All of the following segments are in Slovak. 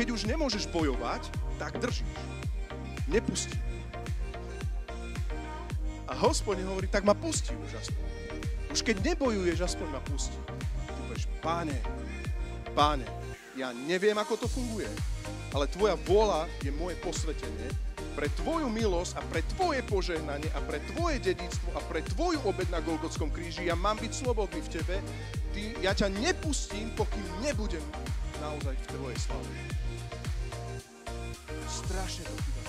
Keď už nemôžeš bojovať, tak držíš. Nepustí. A hospodin hovorí, tak ma pustí už aspoň. Už keď nebojuješ, aspoň ma pustí. Ty povieš, páne, páne, ja neviem, ako to funguje, ale tvoja vôľa je moje posvetenie pre tvoju milosť a pre tvoje požehnanie a pre tvoje dedictvo a pre tvoju obed na Golgotskom kríži. Ja mám byť slobodný v tebe. Ty, ja ťa nepustím, pokým nebudem naozaj v tvojej slave. To chyba.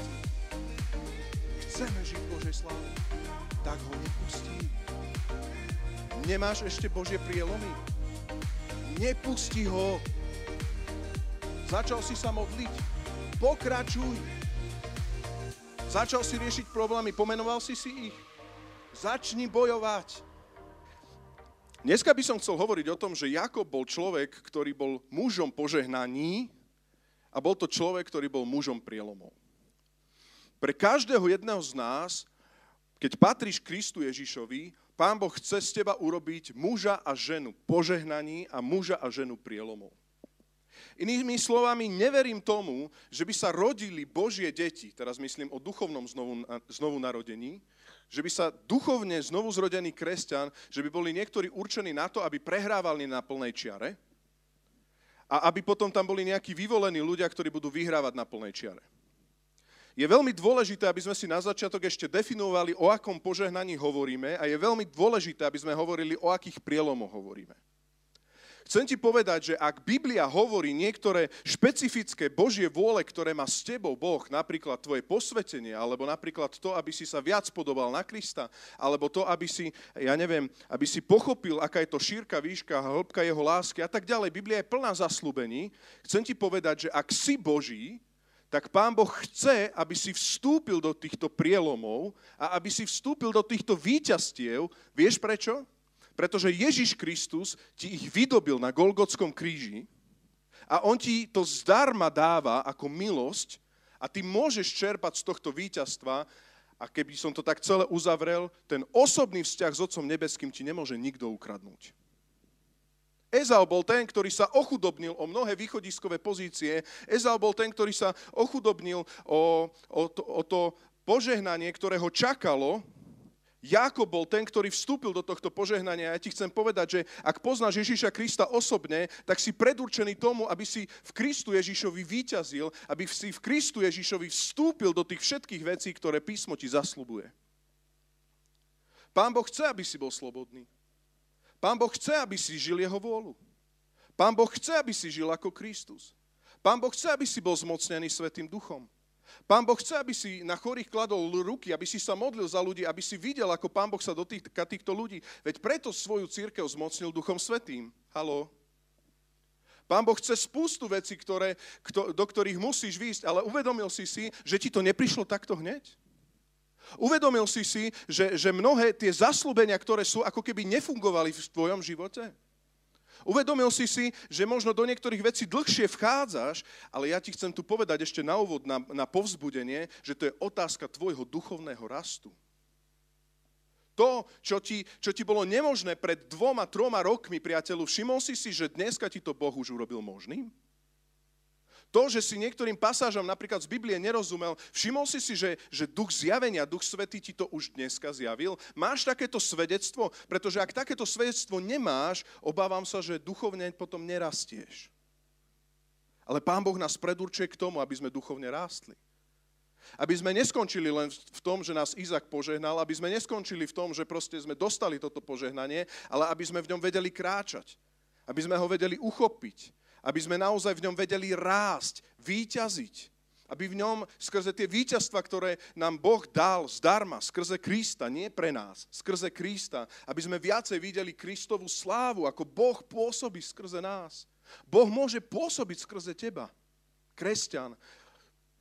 Chceme žiť Božej sláve, tak ho nepustí. Nemáš ešte Božie prielomy? Nepusti ho. Začal si sa modliť. Pokračuj. Začal si riešiť problémy, pomenoval si si ich. Začni bojovať. Dneska by som chcel hovoriť o tom, že Jakob bol človek, ktorý bol mužom požehnaní a bol to človek, ktorý bol mužom prielomov. Pre každého jedného z nás, keď patríš Kristu Ježišovi, Pán Boh chce z teba urobiť muža a ženu požehnaní a muža a ženu prielomov. Inými slovami, neverím tomu, že by sa rodili Božie deti, teraz myslím o duchovnom znovu, znovu narodení, že by sa duchovne znovu zrodený kresťan, že by boli niektorí určení na to, aby prehrávali na plnej čiare a aby potom tam boli nejakí vyvolení ľudia, ktorí budú vyhrávať na plnej čiare. Je veľmi dôležité, aby sme si na začiatok ešte definovali, o akom požehnaní hovoríme a je veľmi dôležité, aby sme hovorili, o akých prielomoch hovoríme. Chcem ti povedať, že ak Biblia hovorí niektoré špecifické Božie vôle, ktoré má s tebou Boh, napríklad tvoje posvetenie, alebo napríklad to, aby si sa viac podobal na Krista, alebo to, aby si, ja neviem, aby si pochopil, aká je to šírka, výška, hĺbka jeho lásky a tak ďalej. Biblia je plná zaslúbení. Chcem ti povedať, že ak si Boží, tak Pán Boh chce, aby si vstúpil do týchto prielomov a aby si vstúpil do týchto víťastiev. Vieš prečo? Pretože Ježiš Kristus ti ich vydobil na Golgotskom kríži a on ti to zdarma dáva ako milosť a ty môžeš čerpať z tohto víťazstva a keby som to tak celé uzavrel, ten osobný vzťah s Otcom Nebeským ti nemôže nikto ukradnúť. Ezau bol ten, ktorý sa ochudobnil o mnohé východiskové pozície. Ezau bol ten, ktorý sa ochudobnil o, o, to, o to požehnanie, ktoré ho čakalo, Jakob bol ten, ktorý vstúpil do tohto požehnania. Ja ti chcem povedať, že ak poznáš Ježíša Krista osobne, tak si predurčený tomu, aby si v Kristu Ježíšovi vyťazil, aby si v Kristu Ježíšovi vstúpil do tých všetkých vecí, ktoré písmo ti zaslubuje. Pán Boh chce, aby si bol slobodný. Pán Boh chce, aby si žil jeho vôľu. Pán Boh chce, aby si žil ako Kristus. Pán Boh chce, aby si bol zmocnený Svetým duchom. Pán Boh chce, aby si na chorých kladol ruky, aby si sa modlil za ľudí, aby si videl, ako Pán Boh sa dotýka týchto ľudí. Veď preto svoju církev zmocnil Duchom Svetým. Haló? Pán Boh chce spústu vecí, ktoré, do ktorých musíš výjsť, ale uvedomil si si, že ti to neprišlo takto hneď? Uvedomil si si, že, že mnohé tie zaslúbenia, ktoré sú, ako keby nefungovali v tvojom živote? Uvedomil si si, že možno do niektorých vecí dlhšie vchádzaš, ale ja ti chcem tu povedať ešte na úvod, na, na povzbudenie, že to je otázka tvojho duchovného rastu. To, čo ti, čo ti bolo nemožné pred dvoma, troma rokmi, priateľu, všimol si si, že dneska ti to Boh už urobil možným? To, že si niektorým pasážom napríklad z Biblie nerozumel, všimol si si, že, že duch zjavenia, duch svetý ti to už dneska zjavil? Máš takéto svedectvo? Pretože ak takéto svedectvo nemáš, obávam sa, že duchovne potom nerastieš. Ale Pán Boh nás predurčuje k tomu, aby sme duchovne rástli. Aby sme neskončili len v tom, že nás Izak požehnal, aby sme neskončili v tom, že proste sme dostali toto požehnanie, ale aby sme v ňom vedeli kráčať. Aby sme ho vedeli uchopiť aby sme naozaj v ňom vedeli rásť, výťaziť. Aby v ňom skrze tie víťazstva, ktoré nám Boh dal zdarma, skrze Krista, nie pre nás, skrze Krista, aby sme viacej videli Kristovú slávu, ako Boh pôsobí skrze nás. Boh môže pôsobiť skrze teba, kresťan.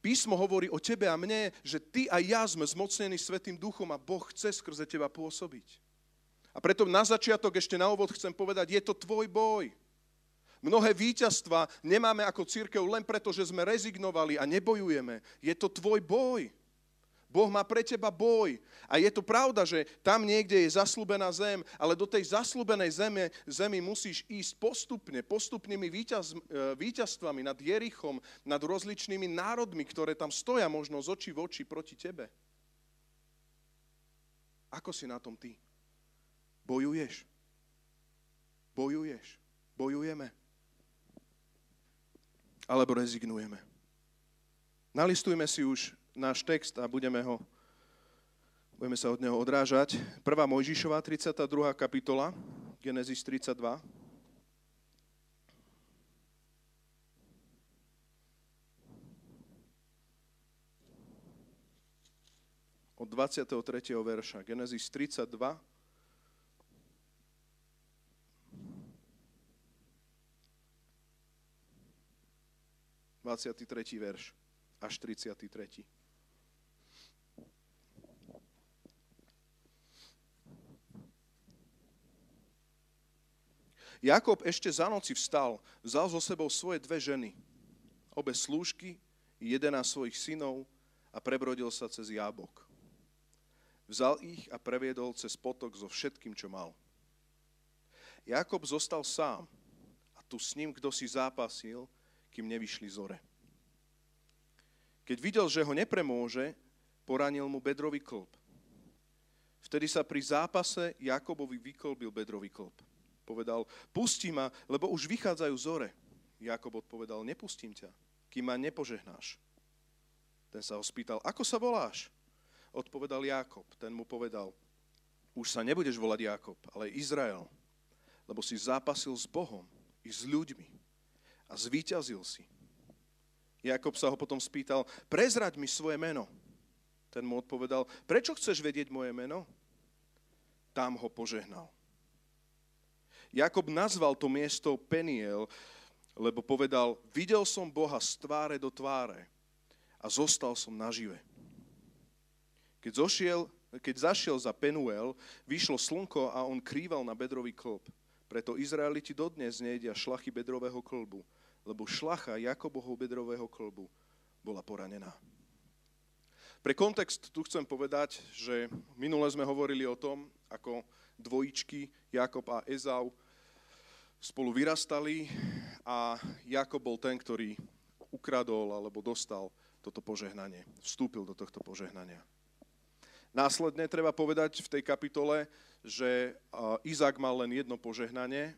Písmo hovorí o tebe a mne, že ty a ja sme zmocnení Svetým duchom a Boh chce skrze teba pôsobiť. A preto na začiatok ešte na úvod chcem povedať, je to tvoj boj. Mnohé víťazstva nemáme ako církev len preto, že sme rezignovali a nebojujeme. Je to tvoj boj. Boh má pre teba boj. A je to pravda, že tam niekde je zaslúbená zem, ale do tej zaslúbenej zeme, zemi musíš ísť postupne, postupnými víťaz, e, víťazstvami nad Jerichom, nad rozličnými národmi, ktoré tam stoja možno z očí v oči proti tebe. Ako si na tom ty? Bojuješ? Bojuješ? Bojujeme? Alebo rezignujeme? Nalistujme si už náš text a budeme ho budeme sa od neho odrážať. 1. Mojžišová, 32. kapitola, Genesis 32. Od 23. verša. Genesis 32, 23. verš až 33. Jakob ešte za noci vstal, vzal so sebou svoje dve ženy, obe slúžky, jedená svojich synov a prebrodil sa cez jábok. Vzal ich a previedol cez potok so všetkým, čo mal. Jakob zostal sám a tu s ním kto si zápasil, kým nevyšli zore. Keď videl, že ho nepremôže, poranil mu bedrový klb. Vtedy sa pri zápase Jakobovi vykolbil bedrový klb povedal, pusti ma, lebo už vychádzajú zore. Jakob odpovedal, nepustím ťa, kým ma nepožehnáš. Ten sa ho spýtal, ako sa voláš? Odpovedal Jakob. Ten mu povedal, už sa nebudeš volať Jakob, ale Izrael, lebo si zápasil s Bohom i s ľuďmi a zvíťazil si. Jakob sa ho potom spýtal, prezrať mi svoje meno. Ten mu odpovedal, prečo chceš vedieť moje meno? Tam ho požehnal. Jakob nazval to miesto Peniel, lebo povedal, videl som Boha z tváre do tváre a zostal som nažive. Keď, zošiel, keď zašiel za Penuel, vyšlo slnko a on krýval na bedrový klb. Preto Izraeliti dodnes nejedia šlachy bedrového klbu, lebo šlacha Jakobovho bedrového klbu bola poranená. Pre kontext tu chcem povedať, že minule sme hovorili o tom, ako dvojičky Jakob a Ezau spolu vyrastali a Jakob bol ten, ktorý ukradol alebo dostal toto požehnanie, vstúpil do tohto požehnania. Následne treba povedať v tej kapitole, že Izák mal len jedno požehnanie,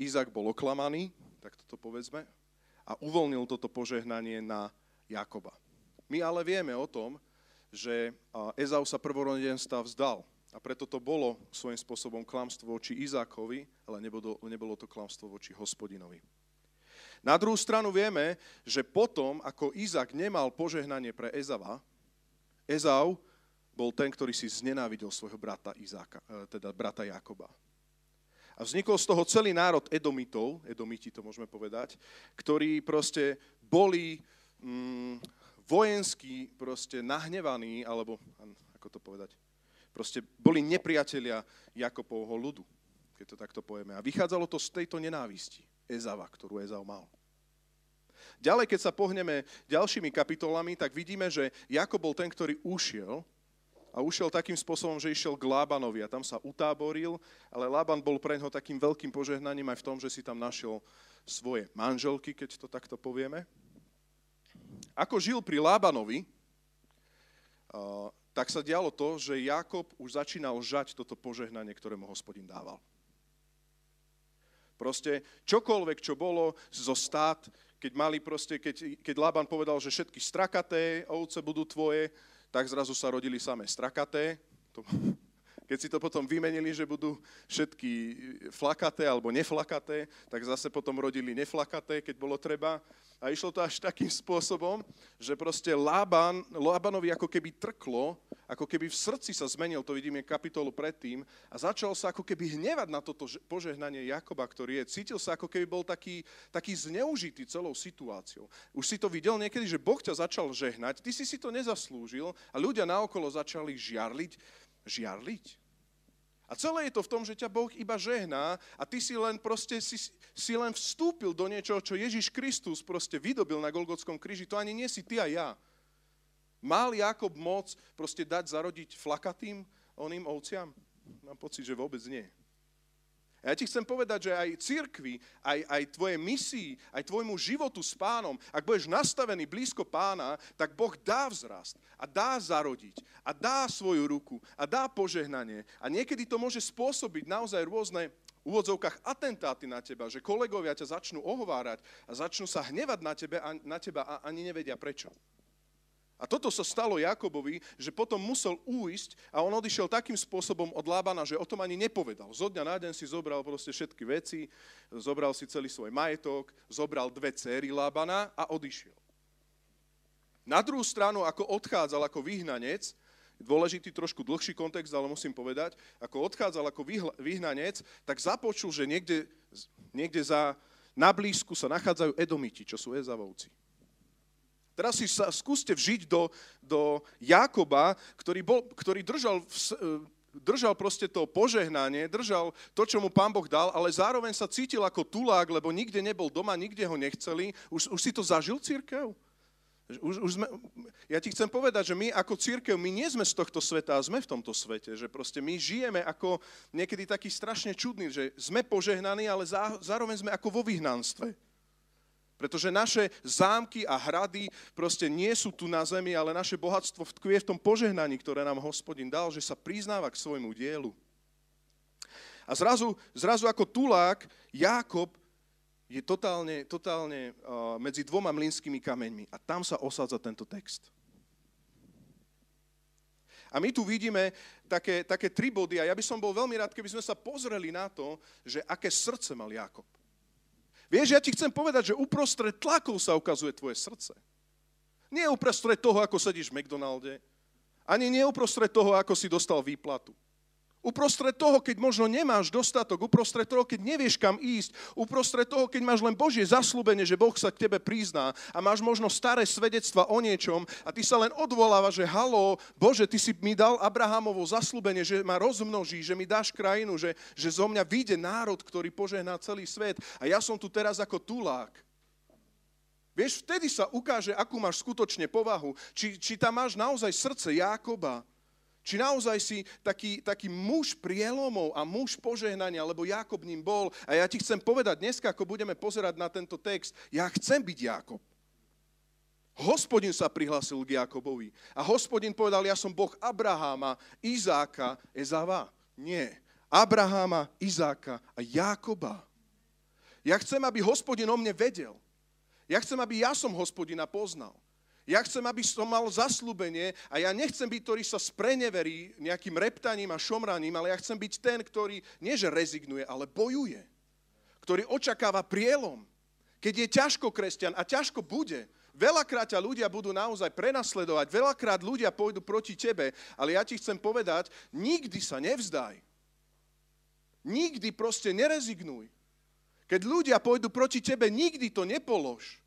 Izák bol oklamaný, tak toto povedzme, a uvoľnil toto požehnanie na Jakoba. My ale vieme o tom, že Ezau sa prvorodenstva vzdal. A preto to bolo svojím spôsobom klamstvo voči Izákovi, ale nebolo, to klamstvo voči hospodinovi. Na druhú stranu vieme, že potom, ako Izák nemal požehnanie pre Ezava, Ezau bol ten, ktorý si znenávidel svojho brata Izáka, e, teda brata Jakoba. A vznikol z toho celý národ Edomitov, Edomiti to môžeme povedať, ktorí proste boli mm, vojensky proste nahnevaní, alebo ako to povedať, Proste boli nepriatelia Jakobovho ľudu, keď to takto povieme. A vychádzalo to z tejto nenávisti Ezava, ktorú Ezau mal. Ďalej, keď sa pohneme ďalšími kapitolami, tak vidíme, že Jakob bol ten, ktorý ušiel a ušiel takým spôsobom, že išiel k Lábanovi a tam sa utáboril, ale Lában bol pre neho takým veľkým požehnaním aj v tom, že si tam našiel svoje manželky, keď to takto povieme. Ako žil pri Lábanovi, tak sa dialo to, že Jakob už začínal žať toto požehnanie, ktoré mu hospodin dával. Proste čokoľvek, čo bolo zo stát, keď mali proste, keď, keď Laban povedal, že všetky strakaté ovce budú tvoje, tak zrazu sa rodili samé strakaté. To, keď si to potom vymenili, že budú všetky flakaté alebo neflakaté, tak zase potom rodili neflakaté, keď bolo treba. A išlo to až takým spôsobom, že proste Lában, Lávanovi ako keby trklo, ako keby v srdci sa zmenil, to vidíme kapitolu predtým, a začal sa ako keby hnevať na toto požehnanie Jakoba, ktorý je. Cítil sa ako keby bol taký, taký zneužitý celou situáciou. Už si to videl niekedy, že Boh ťa začal žehnať, ty si si to nezaslúžil a ľudia naokolo začali žiarliť žiarliť. A celé je to v tom, že ťa Boh iba žehná a ty si len proste si, si len vstúpil do niečoho, čo Ježiš Kristus proste vydobil na Golgotskom kríži. To ani nie si ty a ja. Mal Jakob moc proste dať zarodiť flakatým oným ovciam? Mám pocit, že vôbec nie. A ja ti chcem povedať, že aj církvi, aj, aj tvoje misii, aj tvojmu životu s pánom, ak budeš nastavený blízko pána, tak Boh dá vzrast a dá zarodiť a dá svoju ruku a dá požehnanie. A niekedy to môže spôsobiť naozaj rôzne v úvodzovkách atentáty na teba, že kolegovia ťa začnú ohovárať a začnú sa hnevať na, tebe, na teba a ani nevedia prečo. A toto sa stalo Jakobovi, že potom musel újsť a on odišiel takým spôsobom od Lábana, že o tom ani nepovedal. Zo dňa na deň si zobral proste všetky veci, zobral si celý svoj majetok, zobral dve céry Lábana a odišiel. Na druhú stranu, ako odchádzal ako vyhnanec, dôležitý trošku dlhší kontext, ale musím povedať, ako odchádzal ako vyhnanec, tak započul, že niekde, niekde za, na blízku sa nachádzajú Edomiti, čo sú Ezavovci. Teraz si sa skúste vžiť do, do Jakoba, ktorý, bol, ktorý držal, v, e, držal proste to požehnanie, držal to, čo mu pán Boh dal, ale zároveň sa cítil ako tulák, lebo nikde nebol doma, nikde ho nechceli. Už, už si to zažil, církev? Už, už sme, ja ti chcem povedať, že my ako církev, my nie sme z tohto sveta, a sme v tomto svete, že proste my žijeme ako niekedy taký strašne čudný, že sme požehnaní, ale zá, zároveň sme ako vo vyhnanstve. Pretože naše zámky a hrady proste nie sú tu na zemi, ale naše bohatstvo tkvie v tom požehnaní, ktoré nám hospodin dal, že sa priznáva k svojmu dielu. A zrazu, zrazu ako tulák Jákob je totálne, totálne medzi dvoma mlinskými kameňmi. A tam sa osádza tento text. A my tu vidíme také, také tri body a ja by som bol veľmi rád, keby sme sa pozreli na to, že aké srdce mal Jakob. Vieš, ja ti chcem povedať, že uprostred tlakov sa ukazuje tvoje srdce. Nie uprostred toho, ako sedíš v McDonalde, ani nie uprostred toho, ako si dostal výplatu. Uprostred toho, keď možno nemáš dostatok, uprostred toho, keď nevieš kam ísť, uprostred toho, keď máš len Božie zaslúbenie, že Boh sa k tebe prizná a máš možno staré svedectva o niečom a ty sa len odvoláva, že halo, Bože, ty si mi dal Abrahamovo zaslúbenie, že ma rozmnoží, že mi dáš krajinu, že, že zo mňa vyjde národ, ktorý požehná celý svet a ja som tu teraz ako tulák. Vieš, vtedy sa ukáže, akú máš skutočne povahu. Či, či tam máš naozaj srdce Jákoba, či naozaj si taký, taký muž prielomov a muž požehnania, lebo Jakob ním bol. A ja ti chcem povedať, dneska, ako budeme pozerať na tento text, ja chcem byť Jakob. Hospodin sa prihlásil k Jakobovi. A hospodin povedal, ja som Boh Abraháma, Izáka, Ezava. Nie. Abraháma, Izáka a Jakoba. Ja chcem, aby hospodin o mne vedel. Ja chcem, aby ja som hospodina poznal. Ja chcem, aby som mal zaslúbenie a ja nechcem byť, ktorý sa spreneverí nejakým reptaním a šomraním, ale ja chcem byť ten, ktorý nie že rezignuje, ale bojuje. Ktorý očakáva prielom. Keď je ťažko kresťan a ťažko bude, veľakrát ťa ľudia budú naozaj prenasledovať, veľakrát ľudia pôjdu proti tebe, ale ja ti chcem povedať, nikdy sa nevzdaj. Nikdy proste nerezignuj. Keď ľudia pôjdu proti tebe, nikdy to nepolož.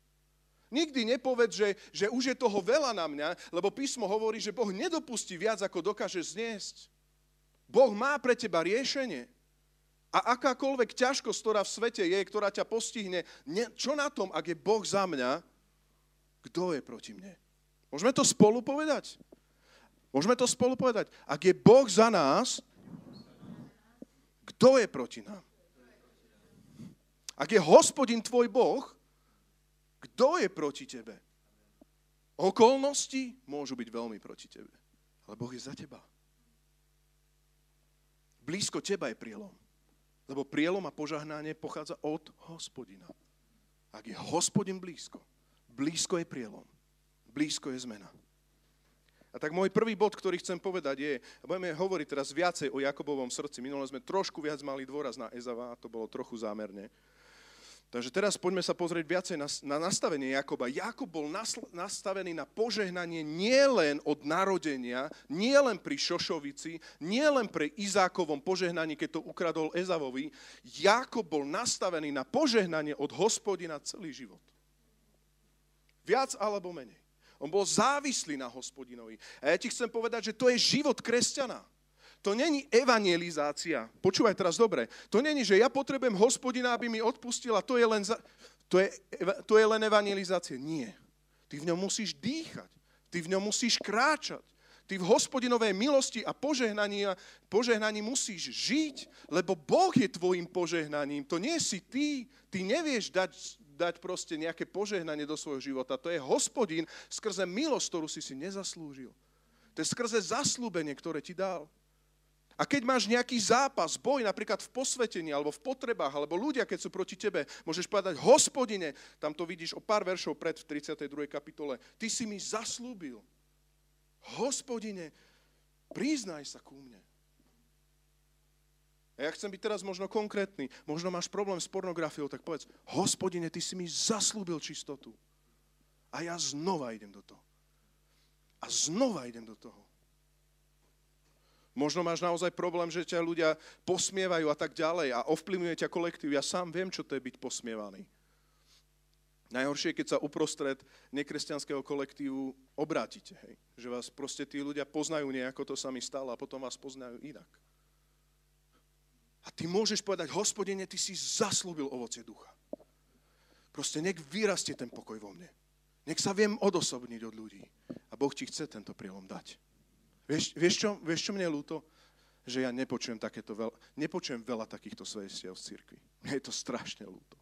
Nikdy nepovedz, že, že už je toho veľa na mňa, lebo písmo hovorí, že Boh nedopustí viac, ako dokáže zniesť. Boh má pre teba riešenie. A akákoľvek ťažkosť, ktorá v svete je, ktorá ťa postihne, ne, čo na tom, ak je Boh za mňa, kto je proti mne? Môžeme to spolu povedať? Môžeme to spolu povedať. Ak je Boh za nás, kto je proti nám? Ak je hospodin tvoj Boh, kto je proti tebe? Okolnosti môžu byť veľmi proti tebe, ale Boh je za teba. Blízko teba je prielom, lebo prielom a požahnanie pochádza od hospodina. Ak je hospodin blízko, blízko je prielom, blízko je zmena. A tak môj prvý bod, ktorý chcem povedať je, a budeme hovoriť teraz viacej o Jakobovom srdci. Minule sme trošku viac mali dôraz na Ezava, to bolo trochu zámerne. Takže teraz poďme sa pozrieť viacej na, na nastavenie Jakoba. Jakob bol nasl- nastavený na požehnanie nielen od narodenia, nielen pri Šošovici, nielen pri Izákovom požehnaní, keď to ukradol Ezavovi. Jakob bol nastavený na požehnanie od hospodina celý život. Viac alebo menej. On bol závislý na hospodinovi. A ja ti chcem povedať, že to je život kresťana. To není evangelizácia. Počúvaj teraz dobre. To není, že ja potrebujem hospodina, aby mi odpustil a to je len, za, to je, to je len evangelizácia. Nie. Ty v ňom musíš dýchať. Ty v ňom musíš kráčať. Ty v hospodinovej milosti a požehnaní, požehnaní musíš žiť, lebo Boh je tvojim požehnaním. To nie si ty. Ty nevieš dať, dať proste nejaké požehnanie do svojho života. To je hospodin skrze milosť, ktorú si si nezaslúžil. To je skrze zaslúbenie, ktoré ti dal. A keď máš nejaký zápas, boj napríklad v posvetení alebo v potrebách, alebo ľudia, keď sú proti tebe, môžeš povedať, hospodine, tam to vidíš o pár veršov pred v 32. kapitole, ty si mi zaslúbil. Hospodine, priznaj sa ku mne. A ja chcem byť teraz možno konkrétny. Možno máš problém s pornografiou, tak povedz, hospodine, ty si mi zaslúbil čistotu. A ja znova idem do toho. A znova idem do toho. Možno máš naozaj problém, že ťa ľudia posmievajú a tak ďalej a ovplyvňuje ťa kolektív. Ja sám viem, čo to je byť posmievaný. Najhoršie je, keď sa uprostred nekresťanského kolektívu obrátite. Hej? Že vás proste tí ľudia poznajú nejako, to sa mi stalo a potom vás poznajú inak. A ty môžeš povedať, hospodine, ty si zaslúbil ovocie ducha. Proste nech vyrastie ten pokoj vo mne. Nech sa viem odosobniť od ľudí. A Boh ti chce tento prielom dať. Vieš, vieš, čo, vieš, čo mne je ľúto? Že ja nepočujem, takéto veľa, nepočujem veľa takýchto svedectiev z cirkvi. Mne je to strašne ľúto.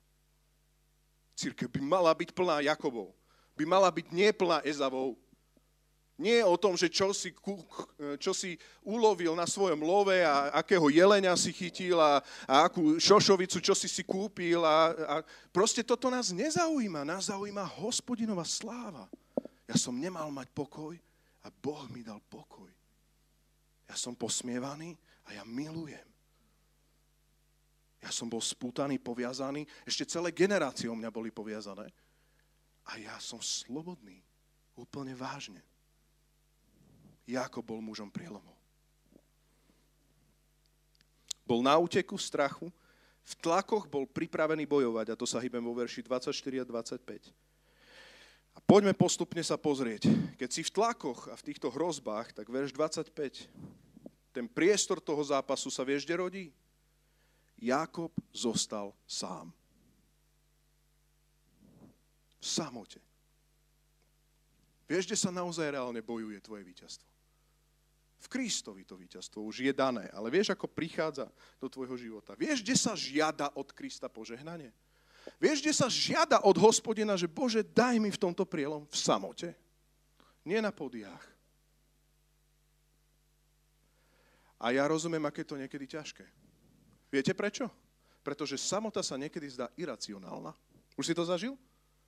Církev by mala byť plná Jakobov. By mala byť neplná Ezavov. Nie o tom, že čo si, čo si ulovil na svojom love a akého jelenia si chytil a, a akú šošovicu, čo si si kúpil. A, a proste toto nás nezaujíma. Nás zaujíma hospodinová sláva. Ja som nemal mať pokoj, a Boh mi dal pokoj. Ja som posmievaný a ja milujem. Ja som bol spútaný, poviazaný, ešte celé generácie o mňa boli poviazané. A ja som slobodný, úplne vážne. Jako bol mužom prielomov. Bol na úteku strachu, v tlakoch bol pripravený bojovať, a to sa hýbem vo verši 24 a 25. A poďme postupne sa pozrieť. Keď si v tlakoch a v týchto hrozbách, tak verš 25, ten priestor toho zápasu sa vieš, kde rodí? Jakob zostal sám. V samote. Vieš, kde sa naozaj reálne bojuje tvoje víťazstvo? V Kristovi to víťazstvo už je dané, ale vieš, ako prichádza do tvojho života. Vieš, kde sa žiada od Krista požehnanie? Vieš, kde sa žiada od hospodina, že Bože, daj mi v tomto prielom v samote. Nie na podiách. A ja rozumiem, aké to niekedy ťažké. Viete prečo? Pretože samota sa niekedy zdá iracionálna. Už si to zažil?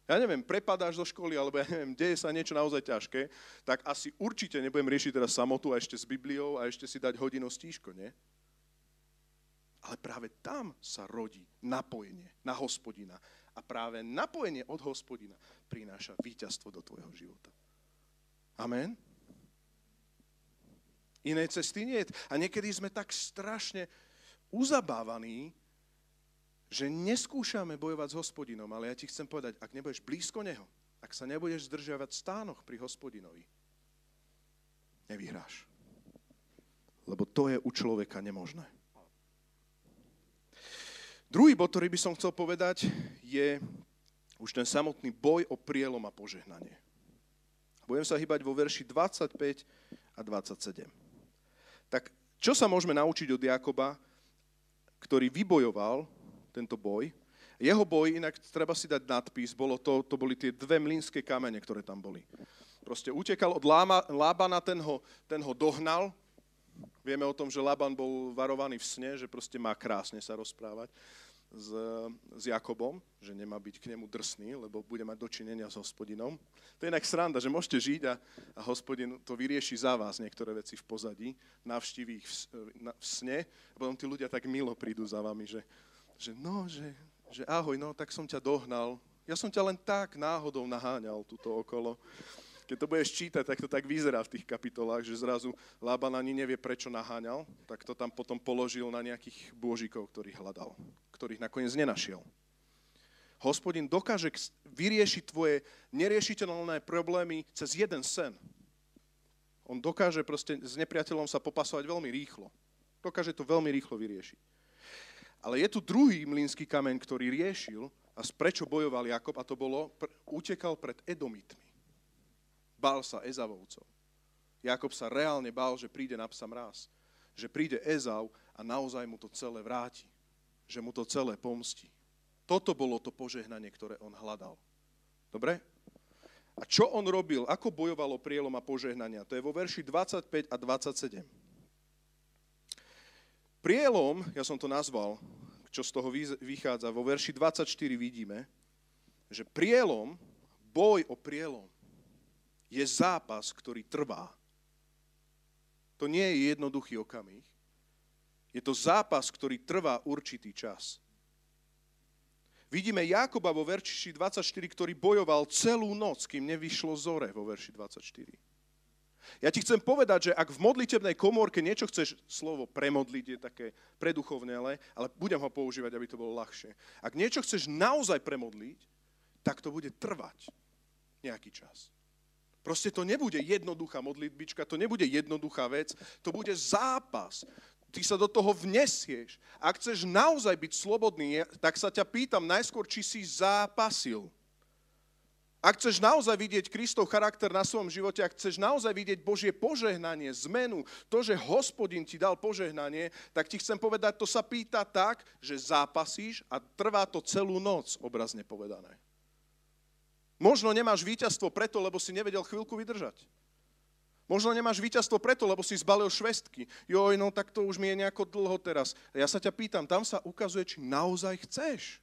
Ja neviem, prepadáš zo školy, alebo ja neviem, deje sa niečo naozaj ťažké, tak asi určite nebudem riešiť teraz samotu a ešte s Bibliou a ešte si dať hodinu stíško, nie? Ale práve tam sa rodí napojenie na hospodina. A práve napojenie od hospodina prináša víťazstvo do tvojho života. Amen? Inej cesty nie. A niekedy sme tak strašne uzabávaní, že neskúšame bojovať s hospodinom, ale ja ti chcem povedať, ak nebudeš blízko neho, ak sa nebudeš zdržiavať stánoch pri hospodinovi, nevyhráš. Lebo to je u človeka nemožné. Druhý bod, ktorý by som chcel povedať, je už ten samotný boj o prielom a požehnanie. Budem sa hýbať vo verši 25 a 27. Tak čo sa môžeme naučiť od Jakoba, ktorý vybojoval tento boj? Jeho boj, inak treba si dať nadpis, bolo to, to boli tie dve mlínske kamene, ktoré tam boli. Proste utekal od Lábana, ten ho, ten ho dohnal, Vieme o tom, že Laban bol varovaný v sne, že proste má krásne sa rozprávať s, s Jakobom, že nemá byť k nemu drsný, lebo bude mať dočinenia s hospodinom. To je inak sranda, že môžete žiť a, a hospodin to vyrieši za vás niektoré veci v pozadí, navštíví ich v, na, v sne a potom tí ľudia tak milo prídu za vami, že, že no, že, že ahoj, no, tak som ťa dohnal. Ja som ťa len tak náhodou naháňal tuto okolo keď to budeš čítať, tak to tak vyzerá v tých kapitolách, že zrazu Laban ani nevie, prečo naháňal, tak to tam potom položil na nejakých bôžikov, ktorých hľadal, ktorých nakoniec nenašiel. Hospodin dokáže vyriešiť tvoje neriešiteľné problémy cez jeden sen. On dokáže proste s nepriateľom sa popasovať veľmi rýchlo. Dokáže to veľmi rýchlo vyriešiť. Ale je tu druhý mlínsky kameň, ktorý riešil a prečo bojoval Jakob a to bolo, utekal pred Edomitmi Bál sa Ezavovcov. Jakob sa reálne bál, že príde na psa mráz. Že príde Ezav a naozaj mu to celé vráti. Že mu to celé pomstí. Toto bolo to požehnanie, ktoré on hľadal. Dobre? A čo on robil? Ako bojovalo prielom a požehnania? To je vo verši 25 a 27. Prielom, ja som to nazval, čo z toho vychádza, vo verši 24 vidíme, že prielom, boj o prielom, je zápas, ktorý trvá. To nie je jednoduchý okamih. Je to zápas, ktorý trvá určitý čas. Vidíme Jakoba vo verši 24, ktorý bojoval celú noc, kým nevyšlo zore vo verši 24. Ja ti chcem povedať, že ak v modlitebnej komórke niečo chceš, slovo premodliť je také preduchovné, ale, ale budem ho používať, aby to bolo ľahšie. Ak niečo chceš naozaj premodliť, tak to bude trvať nejaký čas. Proste to nebude jednoduchá modlitbička, to nebude jednoduchá vec, to bude zápas. Ty sa do toho vnesieš. Ak chceš naozaj byť slobodný, tak sa ťa pýtam najskôr, či si zápasil. Ak chceš naozaj vidieť Kristov charakter na svojom živote, ak chceš naozaj vidieť Božie požehnanie, zmenu, to, že hospodin ti dal požehnanie, tak ti chcem povedať, to sa pýta tak, že zápasíš a trvá to celú noc, obrazne povedané. Možno nemáš víťazstvo preto, lebo si nevedel chvíľku vydržať. Možno nemáš víťazstvo preto, lebo si zbalil švestky. Joj, no tak to už mi je nejako dlho teraz. Ja sa ťa pýtam, tam sa ukazuje, či naozaj chceš.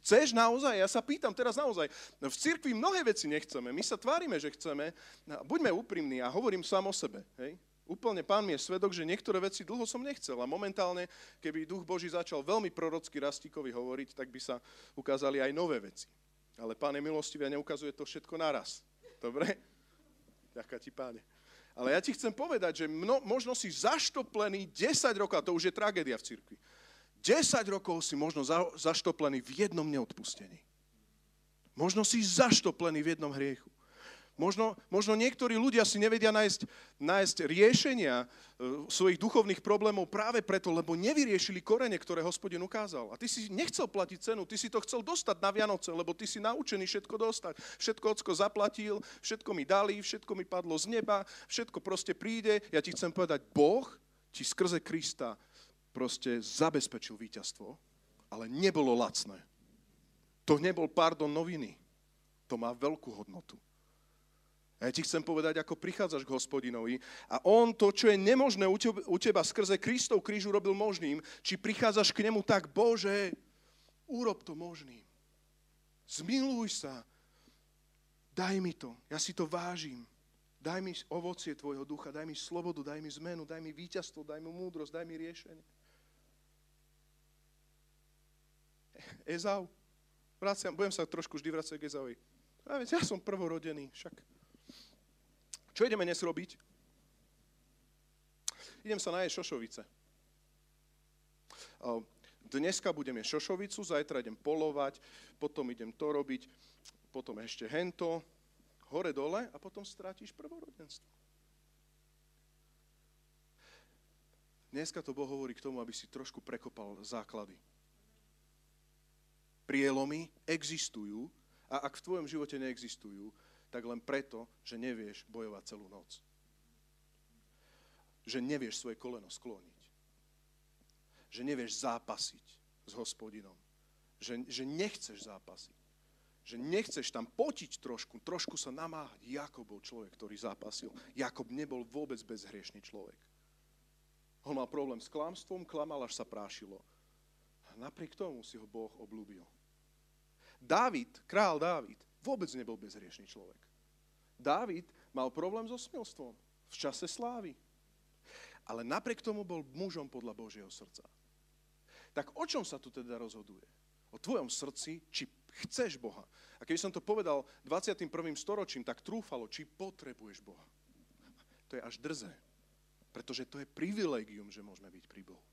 Chceš naozaj? Ja sa pýtam teraz naozaj. V cirkvi mnohé veci nechceme. My sa tvárime, že chceme. No, buďme úprimní a hovorím sám o sebe. Hej? Úplne pán mi je svedok, že niektoré veci dlho som nechcel. A momentálne, keby duch Boží začal veľmi prorocky Rastíkovi hovoriť, tak by sa ukázali aj nové veci. Ale pán je milostivý a neukazuje to všetko naraz. Dobre? Ďaká ti, páne. Ale ja ti chcem povedať, že mno, možno si zaštoplený 10 rokov, a to už je tragédia v cirkvi, 10 rokov si možno za, zaštoplený v jednom neodpustení. Možno si zaštoplený v jednom hriechu. Možno, možno niektorí ľudia si nevedia nájsť, nájsť riešenia e, svojich duchovných problémov práve preto, lebo nevyriešili korene, ktoré hospodin ukázal. A ty si nechcel platiť cenu, ty si to chcel dostať na Vianoce, lebo ty si naučený všetko dostať. Všetko ocko zaplatil, všetko mi dali, všetko mi padlo z neba, všetko proste príde. Ja ti chcem povedať, Boh ti skrze Krista proste zabezpečil víťazstvo, ale nebolo lacné. To nebol pardon noviny. To má veľkú hodnotu. Ja ti chcem povedať, ako prichádzaš k hospodinovi a on to, čo je nemožné u teba, skrze Kristov kríž urobil možným, či prichádzaš k nemu tak, Bože, urob to možným. Zmiluj sa. Daj mi to. Ja si to vážim. Daj mi ovocie tvojho ducha, daj mi slobodu, daj mi zmenu, daj mi víťazstvo, daj mi múdrosť, daj mi riešenie. Ezau. Vraciam, budem sa trošku vždy vracať k Ezauvi. Ja som prvorodený, však. Čo ideme dnes robiť? Idem sa najesť šošovice. Dneska budem jesť šošovicu, zajtra idem polovať, potom idem to robiť, potom ešte hento, hore dole a potom strátiš prvorodenstvo. Dneska to Boh hovorí k tomu, aby si trošku prekopal základy prielomy existujú a ak v tvojom živote neexistujú, tak len preto, že nevieš bojovať celú noc. Že nevieš svoje koleno skloniť. Že nevieš zápasiť s hospodinom. Že, že nechceš zápasiť. Že nechceš tam potiť trošku, trošku sa namáhať. Jakob bol človek, ktorý zápasil. Jakob nebol vôbec bezhriešný človek. On mal problém s klamstvom, klamal, až sa prášilo. Napriek tomu si ho Boh oblúbil. Dávid, král Dávid, vôbec nebol bezriešný človek. Dávid mal problém so smilstvom v čase slávy. Ale napriek tomu bol mužom podľa Božieho srdca. Tak o čom sa tu teda rozhoduje? O tvojom srdci, či chceš Boha. A keby som to povedal 21. storočím, tak trúfalo, či potrebuješ Boha. To je až drze. Pretože to je privilegium, že môžeme byť pri Bohu.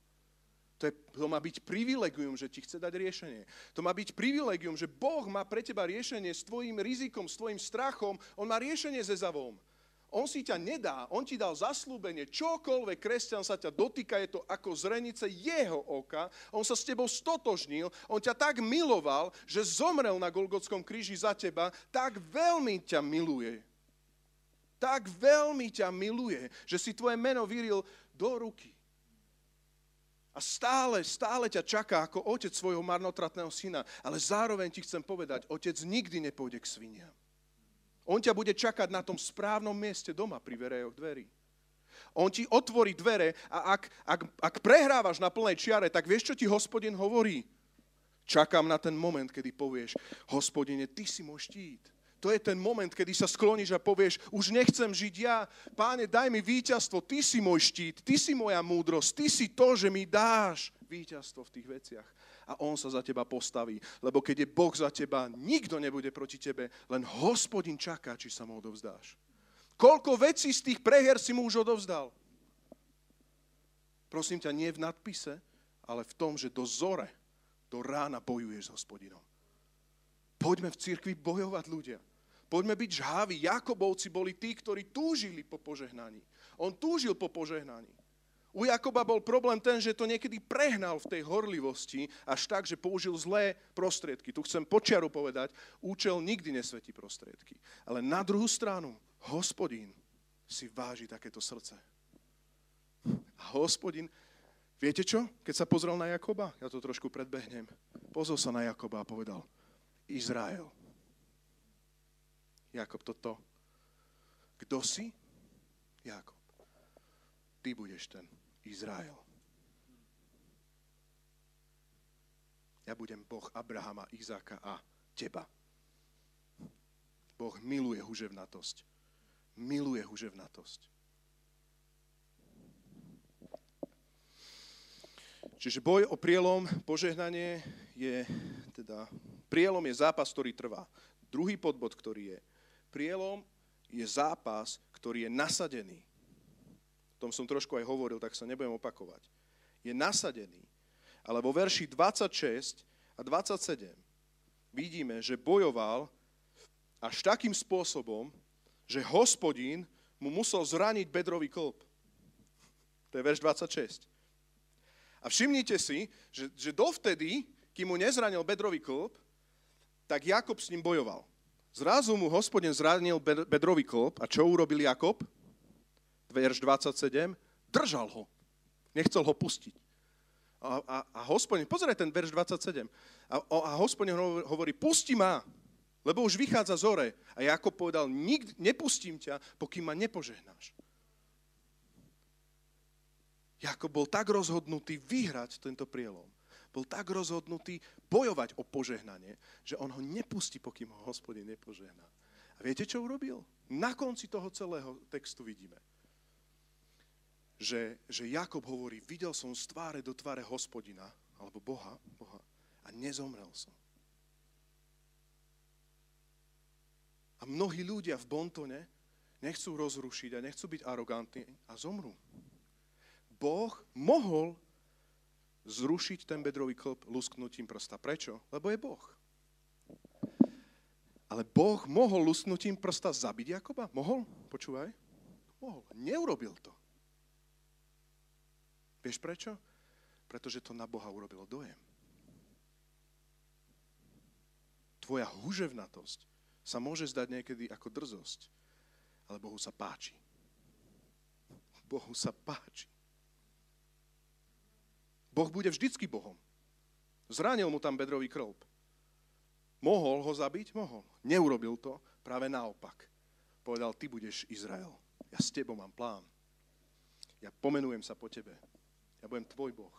To, je, to má byť privilegium, že ti chce dať riešenie. To má byť privilegium, že Boh má pre teba riešenie s tvojim rizikom, s tvojim strachom. On má riešenie ze zavom. On si ťa nedá, on ti dal zaslúbenie, čokoľvek kresťan sa ťa dotýka, je to ako zrenice jeho oka, on sa s tebou stotožnil, on ťa tak miloval, že zomrel na Golgotskom kríži za teba, tak veľmi ťa miluje. tak veľmi ťa miluje, že si tvoje meno vyril do ruky. A stále, stále ťa čaká ako otec svojho marnotratného syna. Ale zároveň ti chcem povedať, otec nikdy nepôjde k sviniam. On ťa bude čakať na tom správnom mieste doma pri verejoch dverí. On ti otvorí dvere a ak, ak, ak prehrávaš na plnej čiare, tak vieš, čo ti hospodin hovorí? Čakám na ten moment, kedy povieš, hospodine, ty si môj štít. To je ten moment, kedy sa skloníš a povieš, už nechcem žiť ja, páne, daj mi víťazstvo, ty si môj štít, ty si moja múdrosť, ty si to, že mi dáš víťazstvo v tých veciach. A on sa za teba postaví, lebo keď je Boh za teba, nikto nebude proti tebe, len hospodin čaká, či sa mu odovzdáš. Koľko vecí z tých prehier si mu už odovzdal? Prosím ťa, nie v nadpise, ale v tom, že do zore, do rána bojuješ s hospodinom. Poďme v cirkvi bojovať ľudia. Poďme byť žhávi. Jakobovci boli tí, ktorí túžili po požehnaní. On túžil po požehnaní. U Jakoba bol problém ten, že to niekedy prehnal v tej horlivosti až tak, že použil zlé prostriedky. Tu chcem počiaru povedať, účel nikdy nesvetí prostriedky. Ale na druhú stranu, hospodín si váži takéto srdce. A hospodín, viete čo? Keď sa pozrel na Jakoba, ja to trošku predbehnem, pozol sa na Jakoba a povedal, Izrael. Jakob, toto. Kto si? Jakob. Ty budeš ten Izrael. Ja budem Boh Abrahama, Izáka a teba. Boh miluje huževnatosť. Miluje huževnatosť. Čiže boj o prielom, požehnanie je teda, prielom je zápas, ktorý trvá. Druhý podbod, ktorý je, prielom je zápas, ktorý je nasadený. O tom som trošku aj hovoril, tak sa nebudem opakovať. Je nasadený. Ale vo verši 26 a 27 vidíme, že bojoval až takým spôsobom, že hospodín mu musel zraniť bedrový klb. To je verš 26. A všimnite si, že, že dovtedy, kým mu nezranil bedrový klb, tak Jakob s ním bojoval. Zrazu mu hospodin zranil bedrový klop a čo urobil Jakob? Verš 27. Držal ho. Nechcel ho pustiť. A, a, a hospodin, pozeraj ten verš 27. A, a hospodin hovorí, pusti ma, lebo už vychádza zore. A Jakob povedal, nikdy nepustím ťa, pokým ma nepožehnáš. Jakob bol tak rozhodnutý vyhrať tento prielom, bol tak rozhodnutý bojovať o požehnanie, že on ho nepustí, pokým ho hospodin nepožehná. A viete, čo urobil? Na konci toho celého textu vidíme, že, že Jakob hovorí, videl som z tváre do tváre hospodina, alebo Boha, Boha, a nezomrel som. A mnohí ľudia v Bontone nechcú rozrušiť a nechcú byť arogantní a zomrú. Boh mohol zrušiť ten bedrový klop lusknutím prsta. Prečo? Lebo je Boh. Ale Boh mohol lusknutím prsta zabiť Jakoba? Mohol? Počúvaj. Mohol. Neurobil to. Vieš prečo? Pretože to na Boha urobilo dojem. Tvoja huževnatosť sa môže zdať niekedy ako drzosť, ale Bohu sa páči. Bohu sa páči. Boh bude vždycky Bohom. Zranil mu tam bedrový krlb. Mohol ho zabiť? Mohol. Neurobil to, práve naopak. Povedal, ty budeš Izrael. Ja s tebou mám plán. Ja pomenujem sa po tebe. Ja budem tvoj Boh.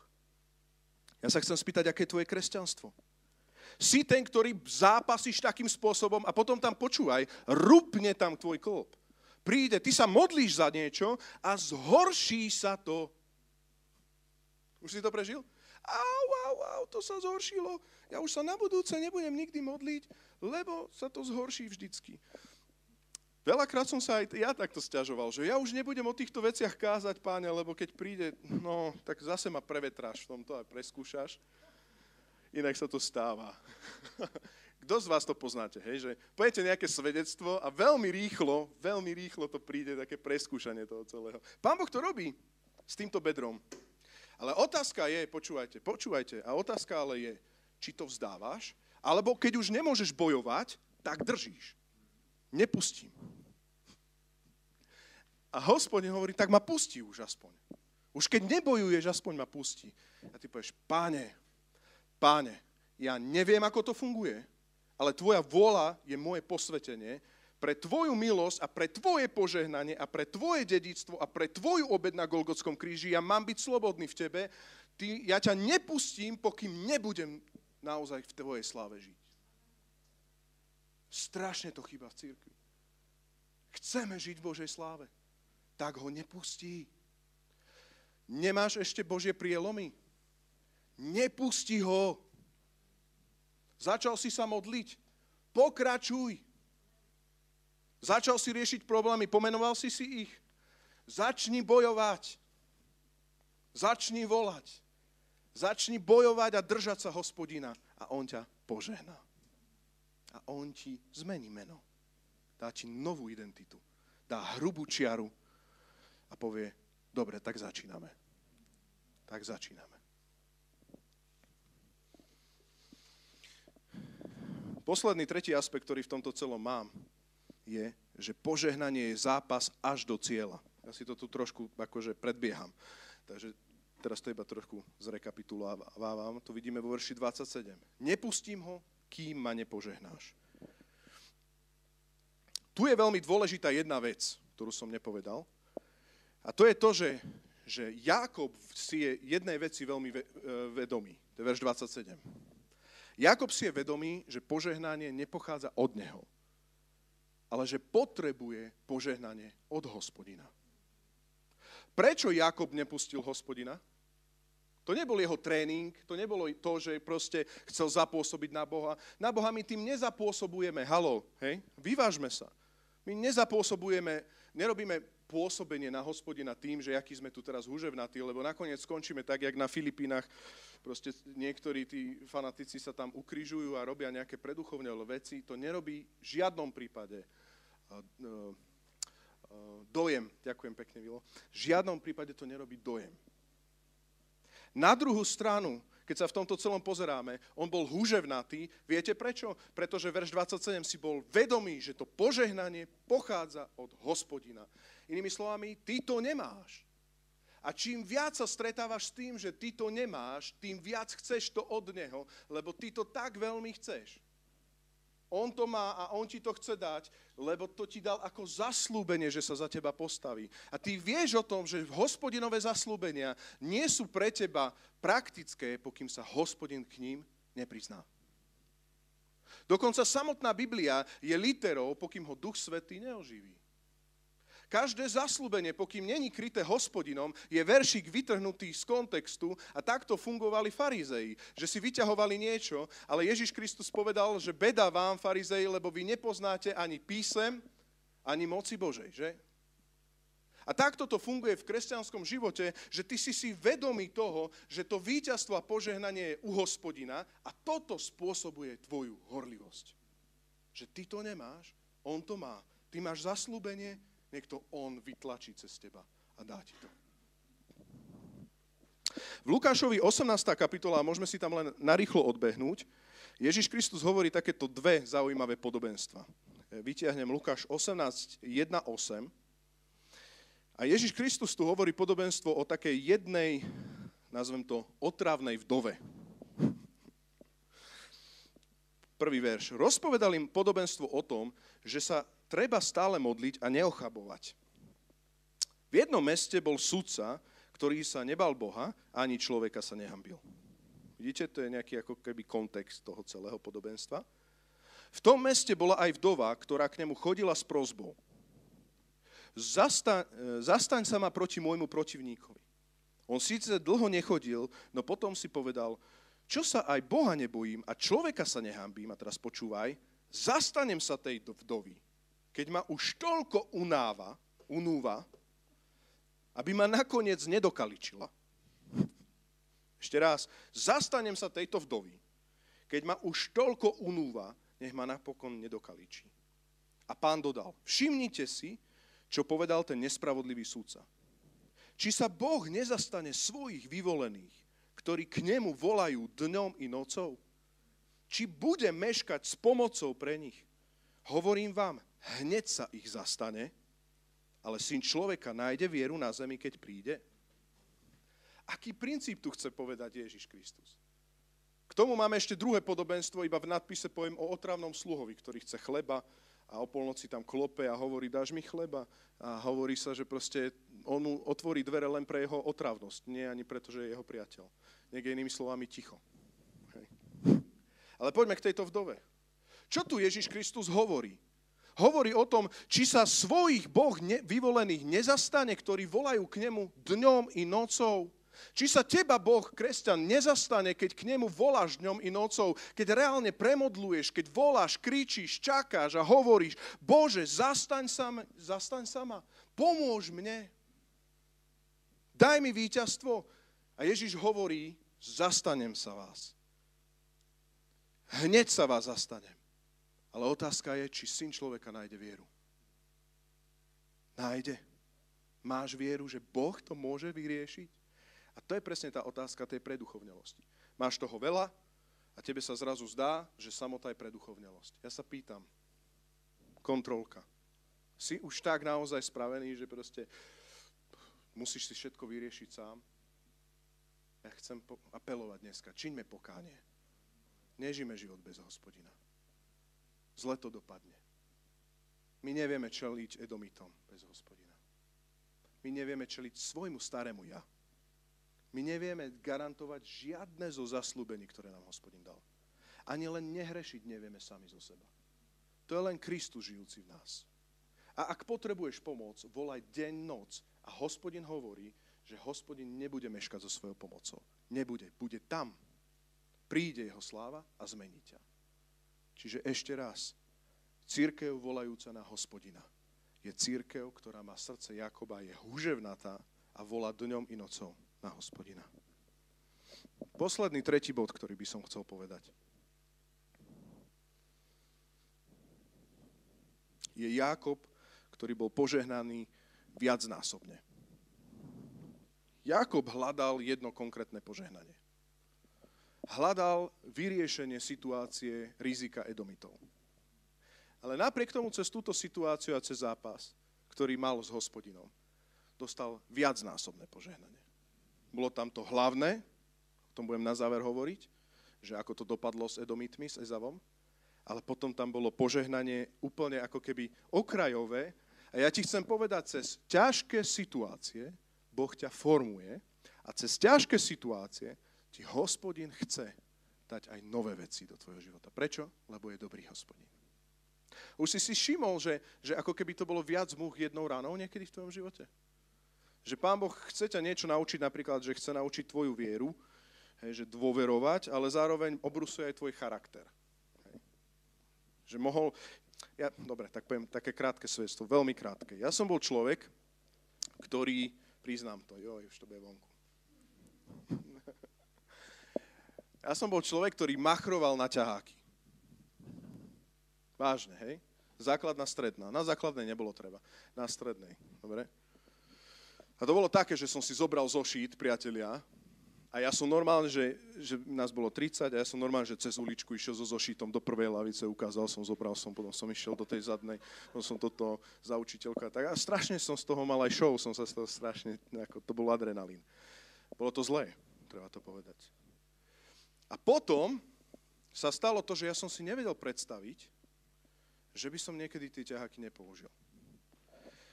Ja sa chcem spýtať, aké je tvoje kresťanstvo. Si ten, ktorý zápasíš takým spôsobom a potom tam počúvaj, rupne tam tvoj klop. Príde, ty sa modlíš za niečo a zhorší sa to už si to prežil? Au, au, au, to sa zhoršilo. Ja už sa na budúce nebudem nikdy modliť, lebo sa to zhorší vždycky. Veľakrát som sa aj ja takto stiažoval, že ja už nebudem o týchto veciach kázať, páne, lebo keď príde, no, tak zase ma prevetráš v tomto a preskúšaš. Inak sa to stáva. Kto z vás to poznáte, hej? Že pojete nejaké svedectvo a veľmi rýchlo, veľmi rýchlo to príde, také preskúšanie toho celého. Pán Boh to robí s týmto bedrom. Ale otázka je, počúvajte, počúvajte, a otázka ale je, či to vzdávaš, alebo keď už nemôžeš bojovať, tak držíš. Nepustím. A hospodin hovorí, tak ma pustí už aspoň. Už keď nebojuješ, aspoň ma pustí. A ty povieš, páne, páne, ja neviem, ako to funguje, ale tvoja vôľa je moje posvetenie, pre tvoju milosť a pre tvoje požehnanie a pre tvoje dedictvo a pre tvoju obed na Golgotskom kríži ja mám byť slobodný v tebe, ty, ja ťa nepustím, pokým nebudem naozaj v tvojej sláve žiť. Strašne to chýba v církvi. Chceme žiť v Božej sláve. Tak ho nepustí. Nemáš ešte Božie prielomy? Nepusti ho. Začal si sa modliť. Pokračuj. Začal si riešiť problémy, pomenoval si si ich. Začni bojovať. Začni volať. Začni bojovať a držať sa hospodina a on ťa požehná a on ti zmení meno. Dá ti novú identitu. Dá hrubú čiaru a povie, dobre, tak začíname. Tak začíname. Posledný, tretí aspekt, ktorý v tomto celom mám, je, že požehnanie je zápas až do cieľa. Ja si to tu trošku akože predbieham. Takže teraz to iba trošku zrekapitulávam. To vidíme vo verši 27. Nepustím ho, kým ma nepožehnáš. Tu je veľmi dôležitá jedna vec, ktorú som nepovedal. A to je to, že, že Jakob si je jednej veci veľmi e, vedomý. To je verš 27. Jakob si je vedomý, že požehnanie nepochádza od neho, ale že potrebuje požehnanie od hospodina. Prečo Jakob nepustil hospodina? To nebol jeho tréning, to nebolo to, že proste chcel zapôsobiť na Boha. Na Boha my tým nezapôsobujeme. Halo, hej? Vyvážme sa. My nezapôsobujeme, nerobíme pôsobenie na hospodina tým, že aký sme tu teraz huževnatí, lebo nakoniec skončíme tak, jak na Filipínach. Proste niektorí tí fanatici sa tam ukrižujú a robia nejaké preduchovné veci. To nerobí v žiadnom prípade dojem. Ďakujem pekne, Vilo. V žiadnom prípade to nerobí dojem. Na druhú stranu, keď sa v tomto celom pozeráme, on bol húževnatý. Viete prečo? Pretože verš 27 si bol vedomý, že to požehnanie pochádza od hospodina. Inými slovami, ty to nemáš. A čím viac sa stretávaš s tým, že ty to nemáš, tým viac chceš to od neho, lebo ty to tak veľmi chceš. On to má a on ti to chce dať, lebo to ti dal ako zaslúbenie, že sa za teba postaví. A ty vieš o tom, že hospodinové zaslúbenia nie sú pre teba praktické, pokým sa hospodin k ním neprizná. Dokonca samotná Biblia je literou, pokým ho Duch Svetý neoživí. Každé zaslúbenie, pokým není kryté hospodinom, je veršik vytrhnutý z kontextu a takto fungovali farizei, že si vyťahovali niečo, ale Ježiš Kristus povedal, že beda vám, farizei, lebo vy nepoznáte ani písem, ani moci Božej, že? A takto to funguje v kresťanskom živote, že ty si si vedomý toho, že to víťazstvo a požehnanie je u hospodina a toto spôsobuje tvoju horlivosť. Že ty to nemáš, on to má. Ty máš zaslúbenie, nech to On vytlačí cez teba a dá ti to. V Lukášovi 18. kapitola, môžeme si tam len narýchlo odbehnúť, Ježiš Kristus hovorí takéto dve zaujímavé podobenstva. Vytiahnem Lukáš 18, 1, 8. A Ježiš Kristus tu hovorí podobenstvo o takej jednej, nazvem to, otravnej vdove. Prvý verš. Rozpovedal im podobenstvo o tom, že sa treba stále modliť a neochabovať. V jednom meste bol sudca, ktorý sa nebal Boha, ani človeka sa nehambil. Vidíte, to je nejaký ako keby kontext toho celého podobenstva. V tom meste bola aj vdova, ktorá k nemu chodila s prozbou. Zastaň, zastaň sa ma proti môjmu protivníkovi. On síce dlho nechodil, no potom si povedal, čo sa aj Boha nebojím a človeka sa nehambím, a teraz počúvaj, zastanem sa tej vdovy keď ma už toľko unáva, unúva, aby ma nakoniec nedokaličila. Ešte raz, zastanem sa tejto vdovy, keď ma už toľko unúva, nech ma napokon nedokaličí. A pán dodal, všimnite si, čo povedal ten nespravodlivý súdca. Či sa Boh nezastane svojich vyvolených, ktorí k nemu volajú dňom i nocou? Či bude meškať s pomocou pre nich? Hovorím vám, hneď sa ich zastane ale syn človeka nájde vieru na zemi, keď príde? Aký princíp tu chce povedať Ježiš Kristus? K tomu máme ešte druhé podobenstvo, iba v nadpise poviem o otravnom sluhovi, ktorý chce chleba a o polnoci tam klope a hovorí, dáš mi chleba? A hovorí sa, že proste on mu otvorí dvere len pre jeho otravnosť, nie ani preto, že je jeho priateľ. Niekde inými slovami ticho. Hej. Ale poďme k tejto vdove. Čo tu Ježiš Kristus hovorí? Hovorí o tom, či sa svojich Boh vyvolených nezastane, ktorí volajú k nemu dňom i nocou. Či sa teba Boh, kresťan, nezastane, keď k nemu voláš dňom i nocou, keď reálne premodluješ, keď voláš, kričíš, čakáš a hovoríš, Bože, zastaň sa, zastaň sama, pomôž mne, daj mi víťazstvo. A Ježiš hovorí, zastanem sa vás. Hneď sa vás zastanem. Ale otázka je, či syn človeka nájde vieru. Nájde. Máš vieru, že Boh to môže vyriešiť? A to je presne tá otázka tej preduchovnelosti. Máš toho veľa a tebe sa zrazu zdá, že samota je preduchovnelosť. Ja sa pýtam, kontrolka, si už tak naozaj spravený, že proste musíš si všetko vyriešiť sám? Ja chcem apelovať dneska, čiňme pokánie. Nežime život bez hospodina zle to dopadne. My nevieme čeliť Edomitom bez hospodina. My nevieme čeliť svojmu starému ja. My nevieme garantovať žiadne zo zaslúbení, ktoré nám hospodin dal. Ani len nehrešiť nevieme sami zo seba. To je len Kristus žijúci v nás. A ak potrebuješ pomoc, volaj deň, noc. A hospodin hovorí, že hospodin nebude meškať so svojou pomocou. Nebude. Bude tam. Príde jeho sláva a zmení ťa. Čiže ešte raz, církev volajúca na hospodina je církev, ktorá má srdce Jakoba, je húževnatá a volá dňom i nocou na hospodina. Posledný tretí bod, ktorý by som chcel povedať. Je Jakob, ktorý bol požehnaný viacnásobne. Jakob hľadal jedno konkrétne požehnanie hľadal vyriešenie situácie rizika Edomitov. Ale napriek tomu cez túto situáciu a cez zápas, ktorý mal s hospodinom, dostal viacnásobné požehnanie. Bolo tam to hlavné, o tom budem na záver hovoriť, že ako to dopadlo s Edomitmi, s Ezavom, ale potom tam bolo požehnanie úplne ako keby okrajové. A ja ti chcem povedať, cez ťažké situácie Boh ťa formuje a cez ťažké situácie ti hospodin chce dať aj nové veci do tvojho života. Prečo? Lebo je dobrý hospodin. Už si si všimol, že, že ako keby to bolo viac múch jednou ránou niekedy v tvojom živote? Že Pán Boh chce ťa niečo naučiť, napríklad, že chce naučiť tvoju vieru, hej, že dôverovať, ale zároveň obrusuje aj tvoj charakter. Hej. Že mohol... Ja, dobre, tak poviem také krátke svedstvo, veľmi krátke. Ja som bol človek, ktorý, priznám to, joj, už to bude vonku. Ja som bol človek, ktorý machroval na ťaháky. Vážne, hej? Základná stredná. Na základnej nebolo treba. Na strednej. Dobre? A to bolo také, že som si zobral zošít, priatelia, a ja som normálne, že, že nás bolo 30 a ja som normálne, že cez uličku išiel so zošítom do prvej lavice, ukázal som, zobral som, potom som išiel do tej zadnej, potom som toto za učiteľka. Tak a strašne som z toho mal aj show, som sa z toho strašne, ako, to bol adrenalín. Bolo to zlé, treba to povedať. A potom sa stalo to, že ja som si nevedel predstaviť, že by som niekedy tie ťaháky nepoužil.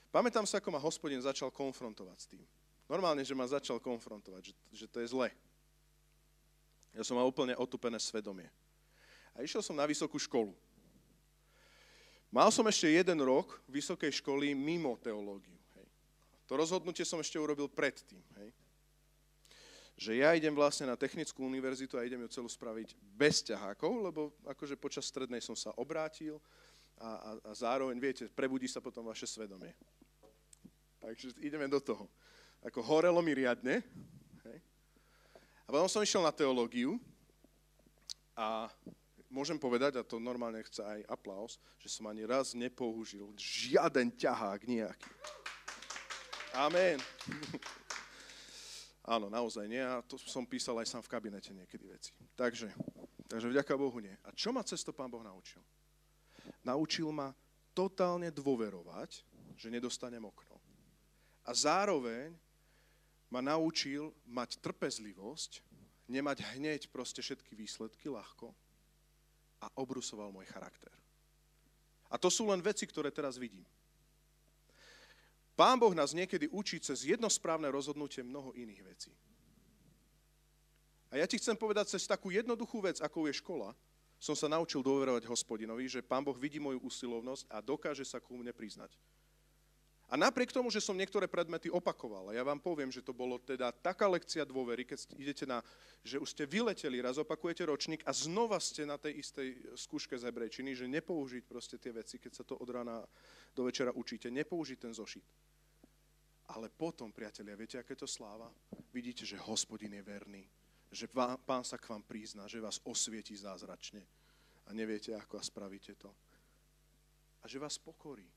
Pamätám sa, ako ma hospodin začal konfrontovať s tým. Normálne, že ma začal konfrontovať, že, že to je zle. Ja som mal úplne otupené svedomie. A išiel som na vysokú školu. Mal som ešte jeden rok vysokej školy mimo teológiu. Hej. To rozhodnutie som ešte urobil predtým. Hej že ja idem vlastne na technickú univerzitu a idem ju celú spraviť bez ťahákov, lebo akože počas strednej som sa obrátil a, a, a zároveň, viete, prebudí sa potom vaše svedomie. Takže ideme do toho. Ako horelo mi riadne. Hej. A potom som išiel na teológiu a môžem povedať, a to normálne chce aj aplaus, že som ani raz nepoužil žiaden ťahák nejaký. Amen. Áno, naozaj nie. A to som písal aj sám v kabinete niekedy veci. Takže, takže vďaka Bohu nie. A čo ma cesto Pán Boh naučil? Naučil ma totálne dôverovať, že nedostanem okno. a zároveň ma naučil mať trpezlivosť, nemať hneď proste všetky výsledky ľahko a obrusoval môj charakter. A to sú len veci, ktoré teraz vidím. Pán Boh nás niekedy učí cez jedno správne rozhodnutie mnoho iných vecí. A ja ti chcem povedať, cez takú jednoduchú vec, ako je škola, som sa naučil dôverovať hospodinovi, že Pán Boh vidí moju usilovnosť a dokáže sa ku mne priznať. A napriek tomu, že som niektoré predmety opakoval, a ja vám poviem, že to bolo teda taká lekcia dôvery, keď idete na, že už ste vyleteli, raz opakujete ročník a znova ste na tej istej skúške z hebrejčiny, že nepoužiť proste tie veci, keď sa to od rána do večera učíte, nepoužiť ten zošit. Ale potom, priatelia, viete, aké to sláva? Vidíte, že hospodin je verný, že pán sa k vám prizná, že vás osvietí zázračne a neviete, ako a spravíte to. A že vás pokorí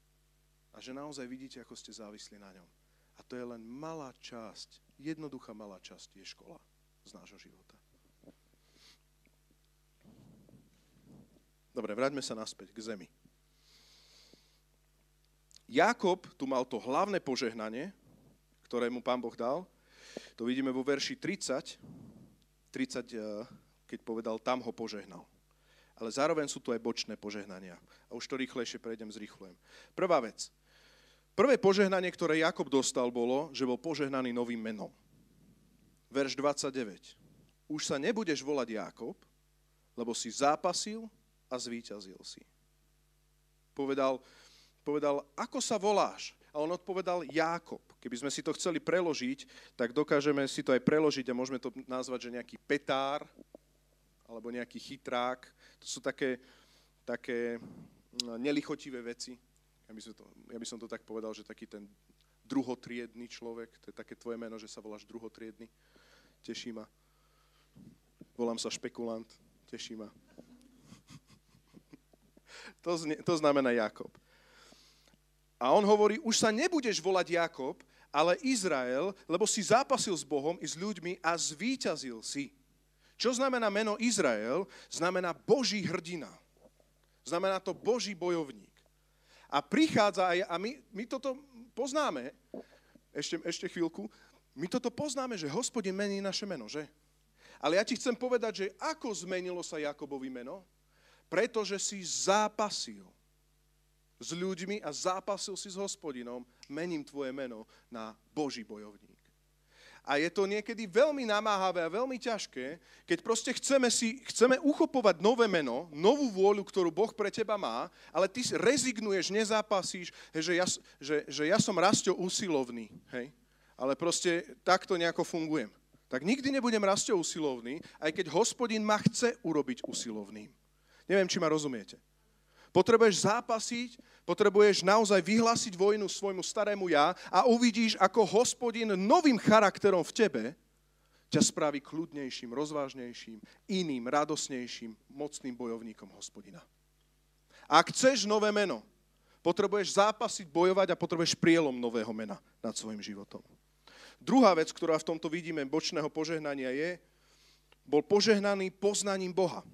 a že naozaj vidíte, ako ste závisli na ňom. A to je len malá časť, jednoduchá malá časť je škola z nášho života. Dobre, vráťme sa naspäť k zemi. Jakob tu mal to hlavné požehnanie, ktoré mu pán Boh dal. To vidíme vo verši 30. 30, eh, keď povedal, tam ho požehnal. Ale zároveň sú tu aj bočné požehnania. A už to rýchlejšie prejdem, zrýchlujem. Prvá vec. Prvé požehnanie, ktoré Jakob dostal, bolo, že bol požehnaný novým menom. Verš 29. Už sa nebudeš volať Jakob, lebo si zápasil a zvíťazil si. Povedal, povedal, ako sa voláš? A on odpovedal Jákob. Keby sme si to chceli preložiť, tak dokážeme si to aj preložiť a môžeme to nazvať, že nejaký petár alebo nejaký chytrák. To sú také, také mm, nelichotivé veci. Ja by, som to, ja by som to tak povedal, že taký ten druhotriedný človek, to je také tvoje meno, že sa voláš druhotriedný. Teší ma. Volám sa špekulant, teší ma. To, zne, to znamená Jakob. A on hovorí, už sa nebudeš volať Jakob, ale Izrael, lebo si zápasil s Bohom i s ľuďmi a zvíťazil si. Čo znamená meno Izrael? Znamená Boží hrdina. Znamená to Boží bojovník. A prichádza aj, a my, my toto poznáme, ešte, ešte chvíľku, my toto poznáme, že hospodin mení naše meno, že? Ale ja ti chcem povedať, že ako zmenilo sa Jakobovi meno? Pretože si zápasil s ľuďmi a zápasil si s hospodinom, mením tvoje meno na Boží bojovník. A je to niekedy veľmi namáhavé a veľmi ťažké, keď proste chceme, si, chceme uchopovať nové meno, novú vôľu, ktorú Boh pre teba má, ale ty rezignuješ, nezápasíš, že, ja, že, že ja som Rastio usilovný, hej, ale proste takto nejako fungujem. Tak nikdy nebudem Rastio usilovný, aj keď hospodin ma chce urobiť usilovným. Neviem, či ma rozumiete. Potrebuješ zápasiť, potrebuješ naozaj vyhlásiť vojnu svojmu starému ja a uvidíš, ako hospodin novým charakterom v tebe ťa spraví kľudnejším, rozvážnejším, iným, radosnejším, mocným bojovníkom hospodina. Ak chceš nové meno, potrebuješ zápasiť, bojovať a potrebuješ prielom nového mena nad svojim životom. Druhá vec, ktorá v tomto vidíme bočného požehnania je, bol požehnaný poznaním Boha.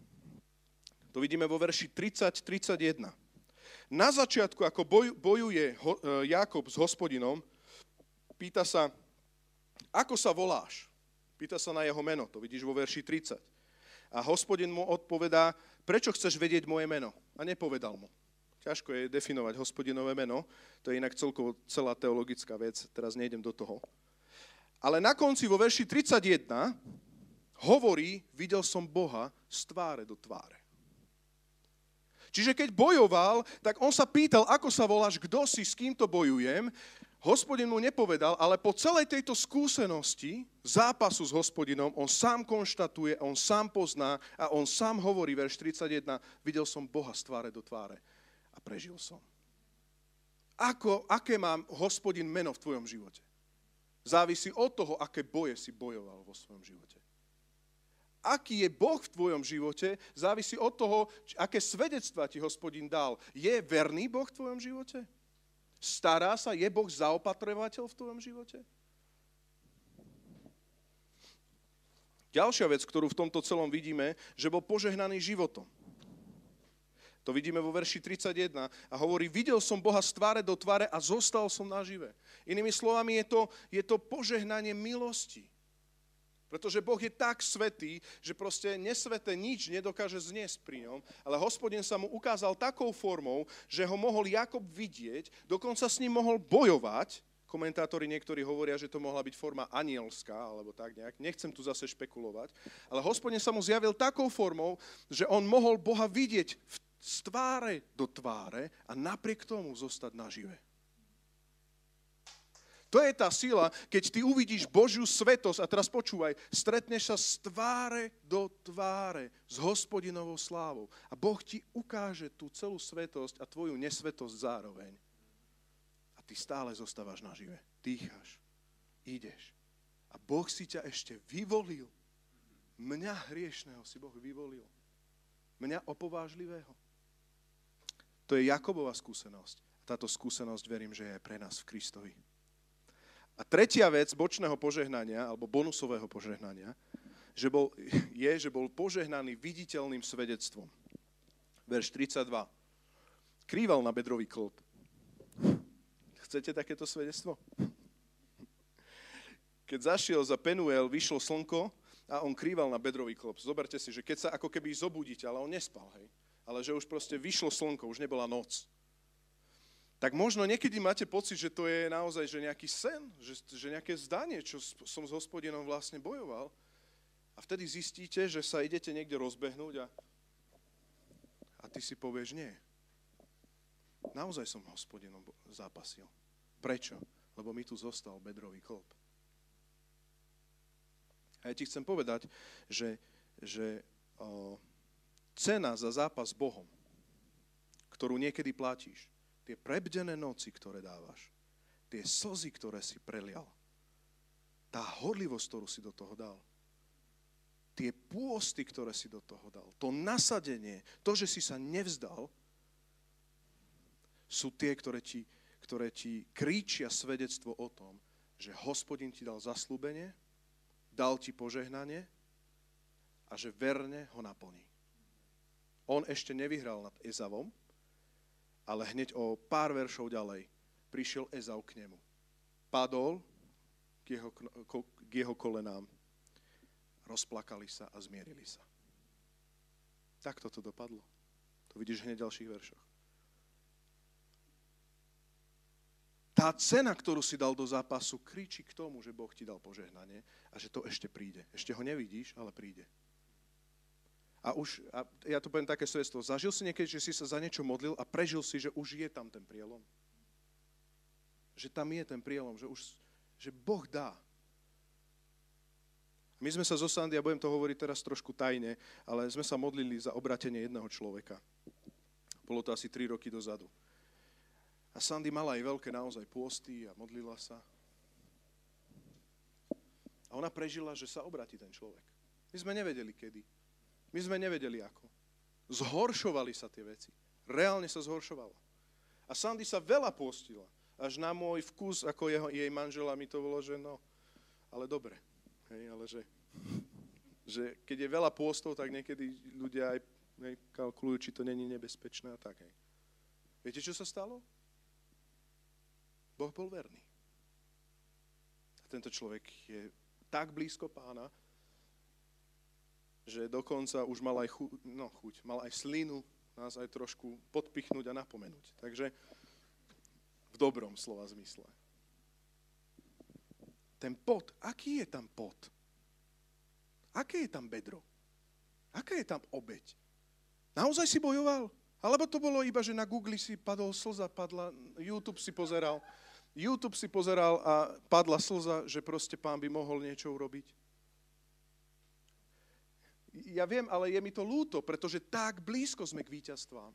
To vidíme vo verši 30-31. Na začiatku, ako bojuje e, Jakob s hospodinom, pýta sa, ako sa voláš? Pýta sa na jeho meno, to vidíš vo verši 30. A hospodin mu odpovedá, prečo chceš vedieť moje meno? A nepovedal mu. Ťažko je definovať hospodinové meno, to je inak celkovo celá teologická vec, teraz nejdem do toho. Ale na konci vo verši 31 hovorí, videl som Boha z tváre do tváre. Čiže keď bojoval, tak on sa pýtal, ako sa voláš, kto si, s kým to bojujem. Hospodin mu nepovedal, ale po celej tejto skúsenosti zápasu s hospodinom, on sám konštatuje, on sám pozná a on sám hovorí, verš 31, videl som Boha z tváre do tváre a prežil som. Ako, aké má hospodin meno v tvojom živote? Závisí od toho, aké boje si bojoval vo svojom živote aký je Boh v tvojom živote, závisí od toho, aké svedectva ti hospodin dal. Je verný Boh v tvojom živote? Stará sa? Je Boh zaopatrovateľ v tvojom živote? Ďalšia vec, ktorú v tomto celom vidíme, že bol požehnaný životom. To vidíme vo verši 31 a hovorí, videl som Boha z tváre do tváre a zostal som nažive. Inými slovami je to, je to požehnanie milosti. Pretože Boh je tak svetý, že proste nesveté nič nedokáže zniesť pri ňom, ale hospodin sa mu ukázal takou formou, že ho mohol Jakob vidieť, dokonca s ním mohol bojovať. Komentátori niektorí hovoria, že to mohla byť forma anielská, alebo tak nejak. Nechcem tu zase špekulovať. Ale hospodin sa mu zjavil takou formou, že on mohol Boha vidieť z tváre do tváre a napriek tomu zostať nažive. To je tá sila, keď ty uvidíš Božiu svetosť a teraz počúvaj, stretneš sa z tváre do tváre s hospodinovou slávou a Boh ti ukáže tú celú svetosť a tvoju nesvetosť zároveň. A ty stále zostávaš nažive. Dýcháš, ideš. A Boh si ťa ešte vyvolil. Mňa hriešného si Boh vyvolil. Mňa opovážlivého. To je Jakobová skúsenosť. Táto skúsenosť verím, že je pre nás v Kristovi. A tretia vec bočného požehnania, alebo bonusového požehnania, že bol, je, že bol požehnaný viditeľným svedectvom. Verš 32. Krýval na bedrový klb. Chcete takéto svedectvo? Keď zašiel za Penuel, vyšlo slnko a on krýval na bedrový klop. Zoberte si, že keď sa ako keby zobudíte, ale on nespal, hej ale že už proste vyšlo slnko, už nebola noc. Tak možno niekedy máte pocit, že to je naozaj že nejaký sen, že, že nejaké zdanie, čo som s hospodinom vlastne bojoval. A vtedy zistíte, že sa idete niekde rozbehnúť a, a ty si povieš, nie. Naozaj som hospodinom zápasil. Prečo? Lebo mi tu zostal bedrový klop. A ja ti chcem povedať, že, že o, cena za zápas s Bohom, ktorú niekedy platíš, tie prebdené noci, ktoré dávaš, tie slzy, ktoré si prelial, tá horlivosť, ktorú si do toho dal, tie pôsty, ktoré si do toho dal, to nasadenie, to, že si sa nevzdal, sú tie, ktoré ti, ktoré ti kríčia svedectvo o tom, že hospodin ti dal zaslúbenie, dal ti požehnanie a že verne ho naplní. On ešte nevyhral nad Ezavom, ale hneď o pár veršov ďalej prišiel Ezau k nemu. Padol k jeho, k jeho kolenám, rozplakali sa a zmierili sa. Tak toto dopadlo. To vidíš hneď v ďalších veršoch. Tá cena, ktorú si dal do zápasu, kričí k tomu, že Boh ti dal požehnanie a že to ešte príde. Ešte ho nevidíš, ale príde. A už, a ja to poviem také svedstvo, zažil si niekedy, že si sa za niečo modlil a prežil si, že už je tam ten prielom? Že tam je ten prielom, že, už, že Boh dá. My sme sa zo Sandy, ja budem to hovoriť teraz trošku tajne, ale sme sa modlili za obratenie jedného človeka. Bolo to asi 3 roky dozadu. A Sandy mala aj veľké naozaj pôsty a modlila sa. A ona prežila, že sa obratí ten človek. My sme nevedeli kedy. My sme nevedeli ako. Zhoršovali sa tie veci. Reálne sa zhoršovala. A Sandy sa veľa postila. Až na môj vkus, ako jeho, jej manžela mi to bolo, že no, ale dobre. Hej, ale že, že keď je veľa pôstov, tak niekedy ľudia aj hej, kalkulujú, či to není nebezpečné a tak. Hej. Viete, čo sa stalo? Boh bol verný. A tento človek je tak blízko pána, že dokonca už mal aj chu, no, chuť, mal aj slinu nás aj trošku podpichnúť a napomenúť. Takže v dobrom slova zmysle. Ten pot, aký je tam pot? Aké je tam bedro? Aká je tam obeď? Naozaj si bojoval? Alebo to bolo iba, že na Google si padol slza, padla, YouTube si pozeral, YouTube si pozeral a padla slza, že proste pán by mohol niečo urobiť? Ja viem, ale je mi to lúto, pretože tak blízko sme k víťazstvám.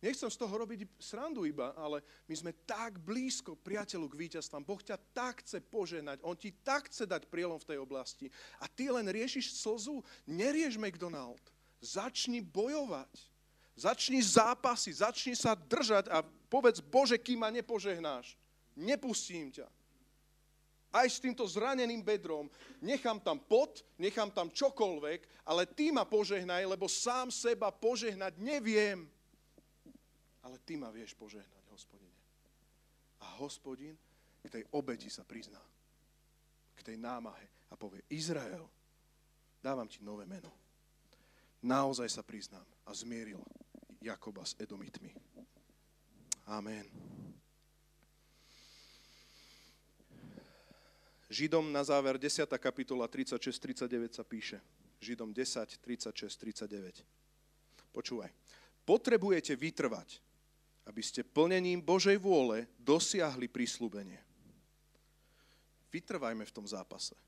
Nechcem z toho robiť srandu iba, ale my sme tak blízko priateľu k víťazstvám. Boh ťa tak chce poženať, On ti tak chce dať prielom v tej oblasti. A ty len riešiš slzu. Nerieš McDonald. Začni bojovať. Začni zápasy, začni sa držať a povedz, Bože, kým ma nepožehnáš. Nepustím ťa aj s týmto zraneným bedrom, nechám tam pot, nechám tam čokoľvek, ale ty ma požehnaj, lebo sám seba požehnať neviem. ale ty ma vieš požehnať, hospodine. A hospodin k tej obeti sa prizná. K tej námahe a povie, Izrael, dávam ti nové meno. Naozaj sa priznám a zmieril Jakoba s Edomitmi. Amen. Židom na záver 10. kapitola 36-39 sa píše. Židom 10, 36, 39. Počúvaj. Potrebujete vytrvať, aby ste plnením Božej vôle dosiahli prísľubenie. Vytrvajme v tom zápase.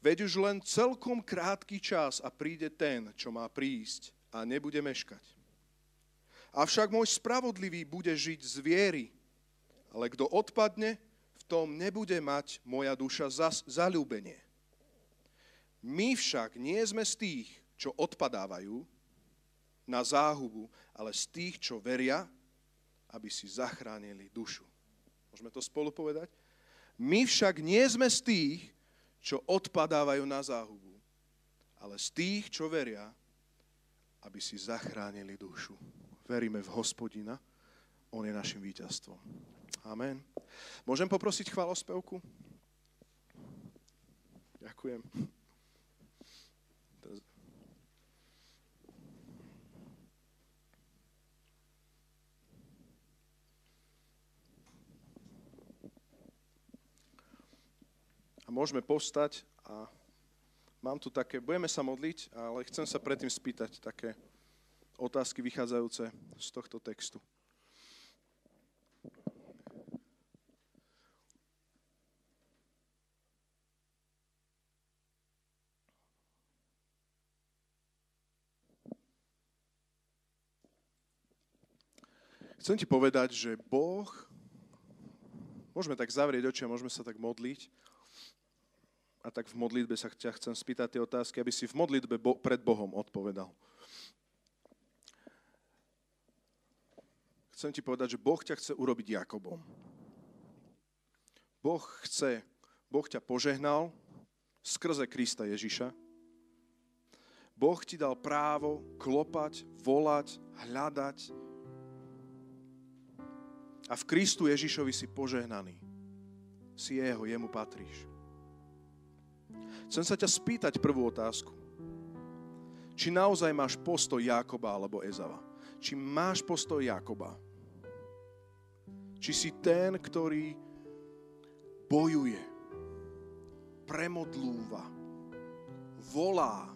Veď už len celkom krátky čas a príde ten, čo má prísť a nebude meškať. Avšak môj spravodlivý bude žiť z viery, ale kto odpadne, tom nebude mať moja duša zas, zalúbenie. My však nie sme z tých, čo odpadávajú na záhubu, ale z tých, čo veria, aby si zachránili dušu. Môžeme to spolu povedať? My však nie sme z tých, čo odpadávajú na záhubu, ale z tých, čo veria, aby si zachránili dušu. Veríme v hospodina, on je našim víťazstvom. Amen. Môžem poprosiť chválospevku? Ďakujem. A môžeme postať a mám tu také, budeme sa modliť, ale chcem sa predtým spýtať také otázky vychádzajúce z tohto textu. Chcem ti povedať, že Boh, môžeme tak zavrieť oči a môžeme sa tak modliť, a tak v modlitbe sa ťa chcem spýtať tie otázky, aby si v modlitbe bo- pred Bohom odpovedal. Chcem ti povedať, že Boh ťa chce urobiť Jakobom. Boh chce, Boh ťa požehnal skrze Krista Ježiša. Boh ti dal právo klopať, volať, hľadať, a v Kristu Ježišovi si požehnaný. Si jeho, jemu patríš. Chcem sa ťa spýtať prvú otázku. Či naozaj máš postoj Jákoba alebo Ezava? Či máš postoj Jákoba? Či si ten, ktorý bojuje, premodlúva, volá,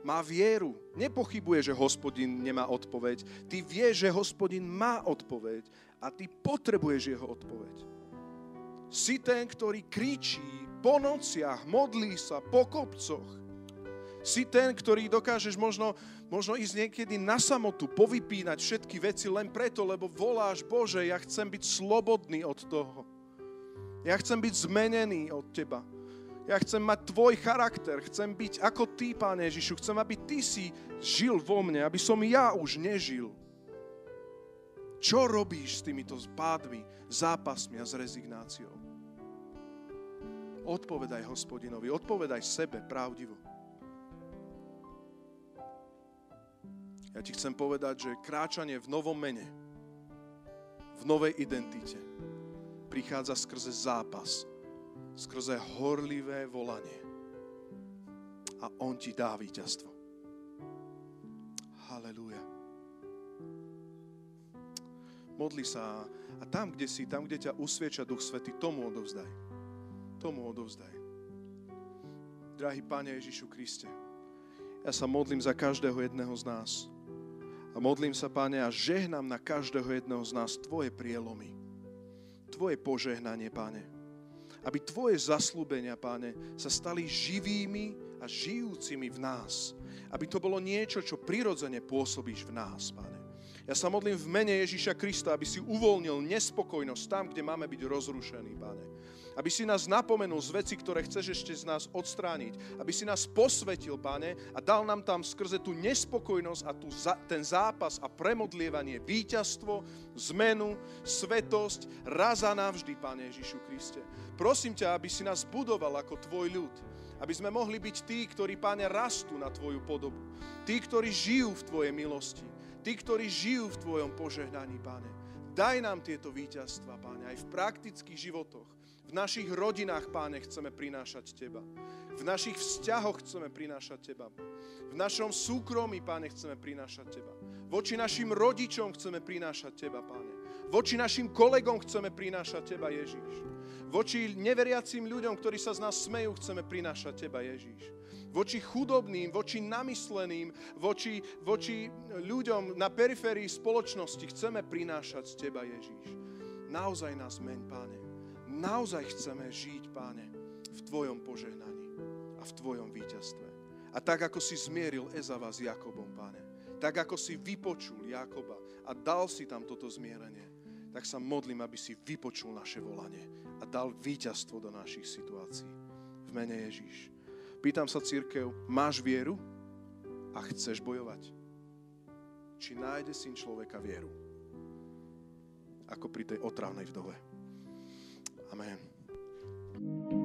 má vieru, nepochybuje, že hospodin nemá odpoveď. Ty vieš, že hospodin má odpoveď a ty potrebuješ jeho odpoveď. Si ten, ktorý kričí po nociach, modlí sa po kopcoch. Si ten, ktorý dokážeš možno, možno ísť niekedy na samotu, povypínať všetky veci len preto, lebo voláš, Bože, ja chcem byť slobodný od toho. Ja chcem byť zmenený od Teba. Ja chcem mať Tvoj charakter, chcem byť ako Ty, Pane Ježišu. Chcem, aby Ty si žil vo mne, aby som ja už nežil. Čo robíš s týmito pádmi, zápasmi a s rezignáciou? Odpovedaj hospodinovi, odpovedaj sebe pravdivo. Ja ti chcem povedať, že kráčanie v novom mene, v novej identite, prichádza skrze zápas, skrze horlivé volanie. A on ti dá víťazstvo. Halelúja modli sa a tam, kde si, tam, kde ťa usvieča Duch Svety, tomu odovzdaj. Tomu odovzdaj. Drahý Pane Ježišu Kriste, ja sa modlím za každého jedného z nás. A modlím sa, Pane, a žehnám na každého jedného z nás Tvoje prielomy. Tvoje požehnanie, Pane. Aby Tvoje zaslúbenia, Pane, sa stali živými a žijúcimi v nás. Aby to bolo niečo, čo prirodzene pôsobíš v nás, Pane. Ja sa modlím v mene Ježíša Krista, aby si uvoľnil nespokojnosť tam, kde máme byť rozrušení, Pane. Aby si nás napomenul z veci, ktoré chceš ešte z nás odstrániť. Aby si nás posvetil, Pane, a dal nám tam skrze tú nespokojnosť a tú, ten zápas a premodlievanie víťazstvo, zmenu, svetosť, raz a navždy, Pane Ježišu Kriste. Prosím ťa, aby si nás budoval ako Tvoj ľud. Aby sme mohli byť tí, ktorí, Pane, rastú na Tvoju podobu. Tí, ktorí žijú v Tvojej milosti Tí, ktorí žijú v Tvojom požehnaní, Pane. Daj nám tieto víťazstva, Pane, aj v praktických životoch. V našich rodinách, Páne, chceme prinášať Teba. V našich vzťahoch chceme prinášať Teba. V našom súkromí, Páne, chceme prinášať Teba. Voči našim rodičom chceme prinášať Teba, Páne. Voči našim kolegom chceme prinášať Teba, Ježíš. Voči neveriacim ľuďom, ktorí sa z nás smejú, chceme prinášať Teba, Ježíš. Voči chudobným, voči namysleným, voči, voči ľuďom na periférii spoločnosti chceme prinášať Teba, Ježíš. Naozaj nás meň, Páne. Naozaj chceme žiť, Páne, v Tvojom požehnaní a v Tvojom víťazstve. A tak, ako si zmieril Ezava s Jakobom, Páne, tak, ako si vypočul Jakoba a dal si tam toto zmierenie, tak sa modlím, aby si vypočul naše volanie a dal víťazstvo do našich situácií. V mene Ježíš. Pýtam sa, církev, máš vieru a chceš bojovať? Či nájde syn človeka vieru? Ako pri tej otrávnej vdove. Amen.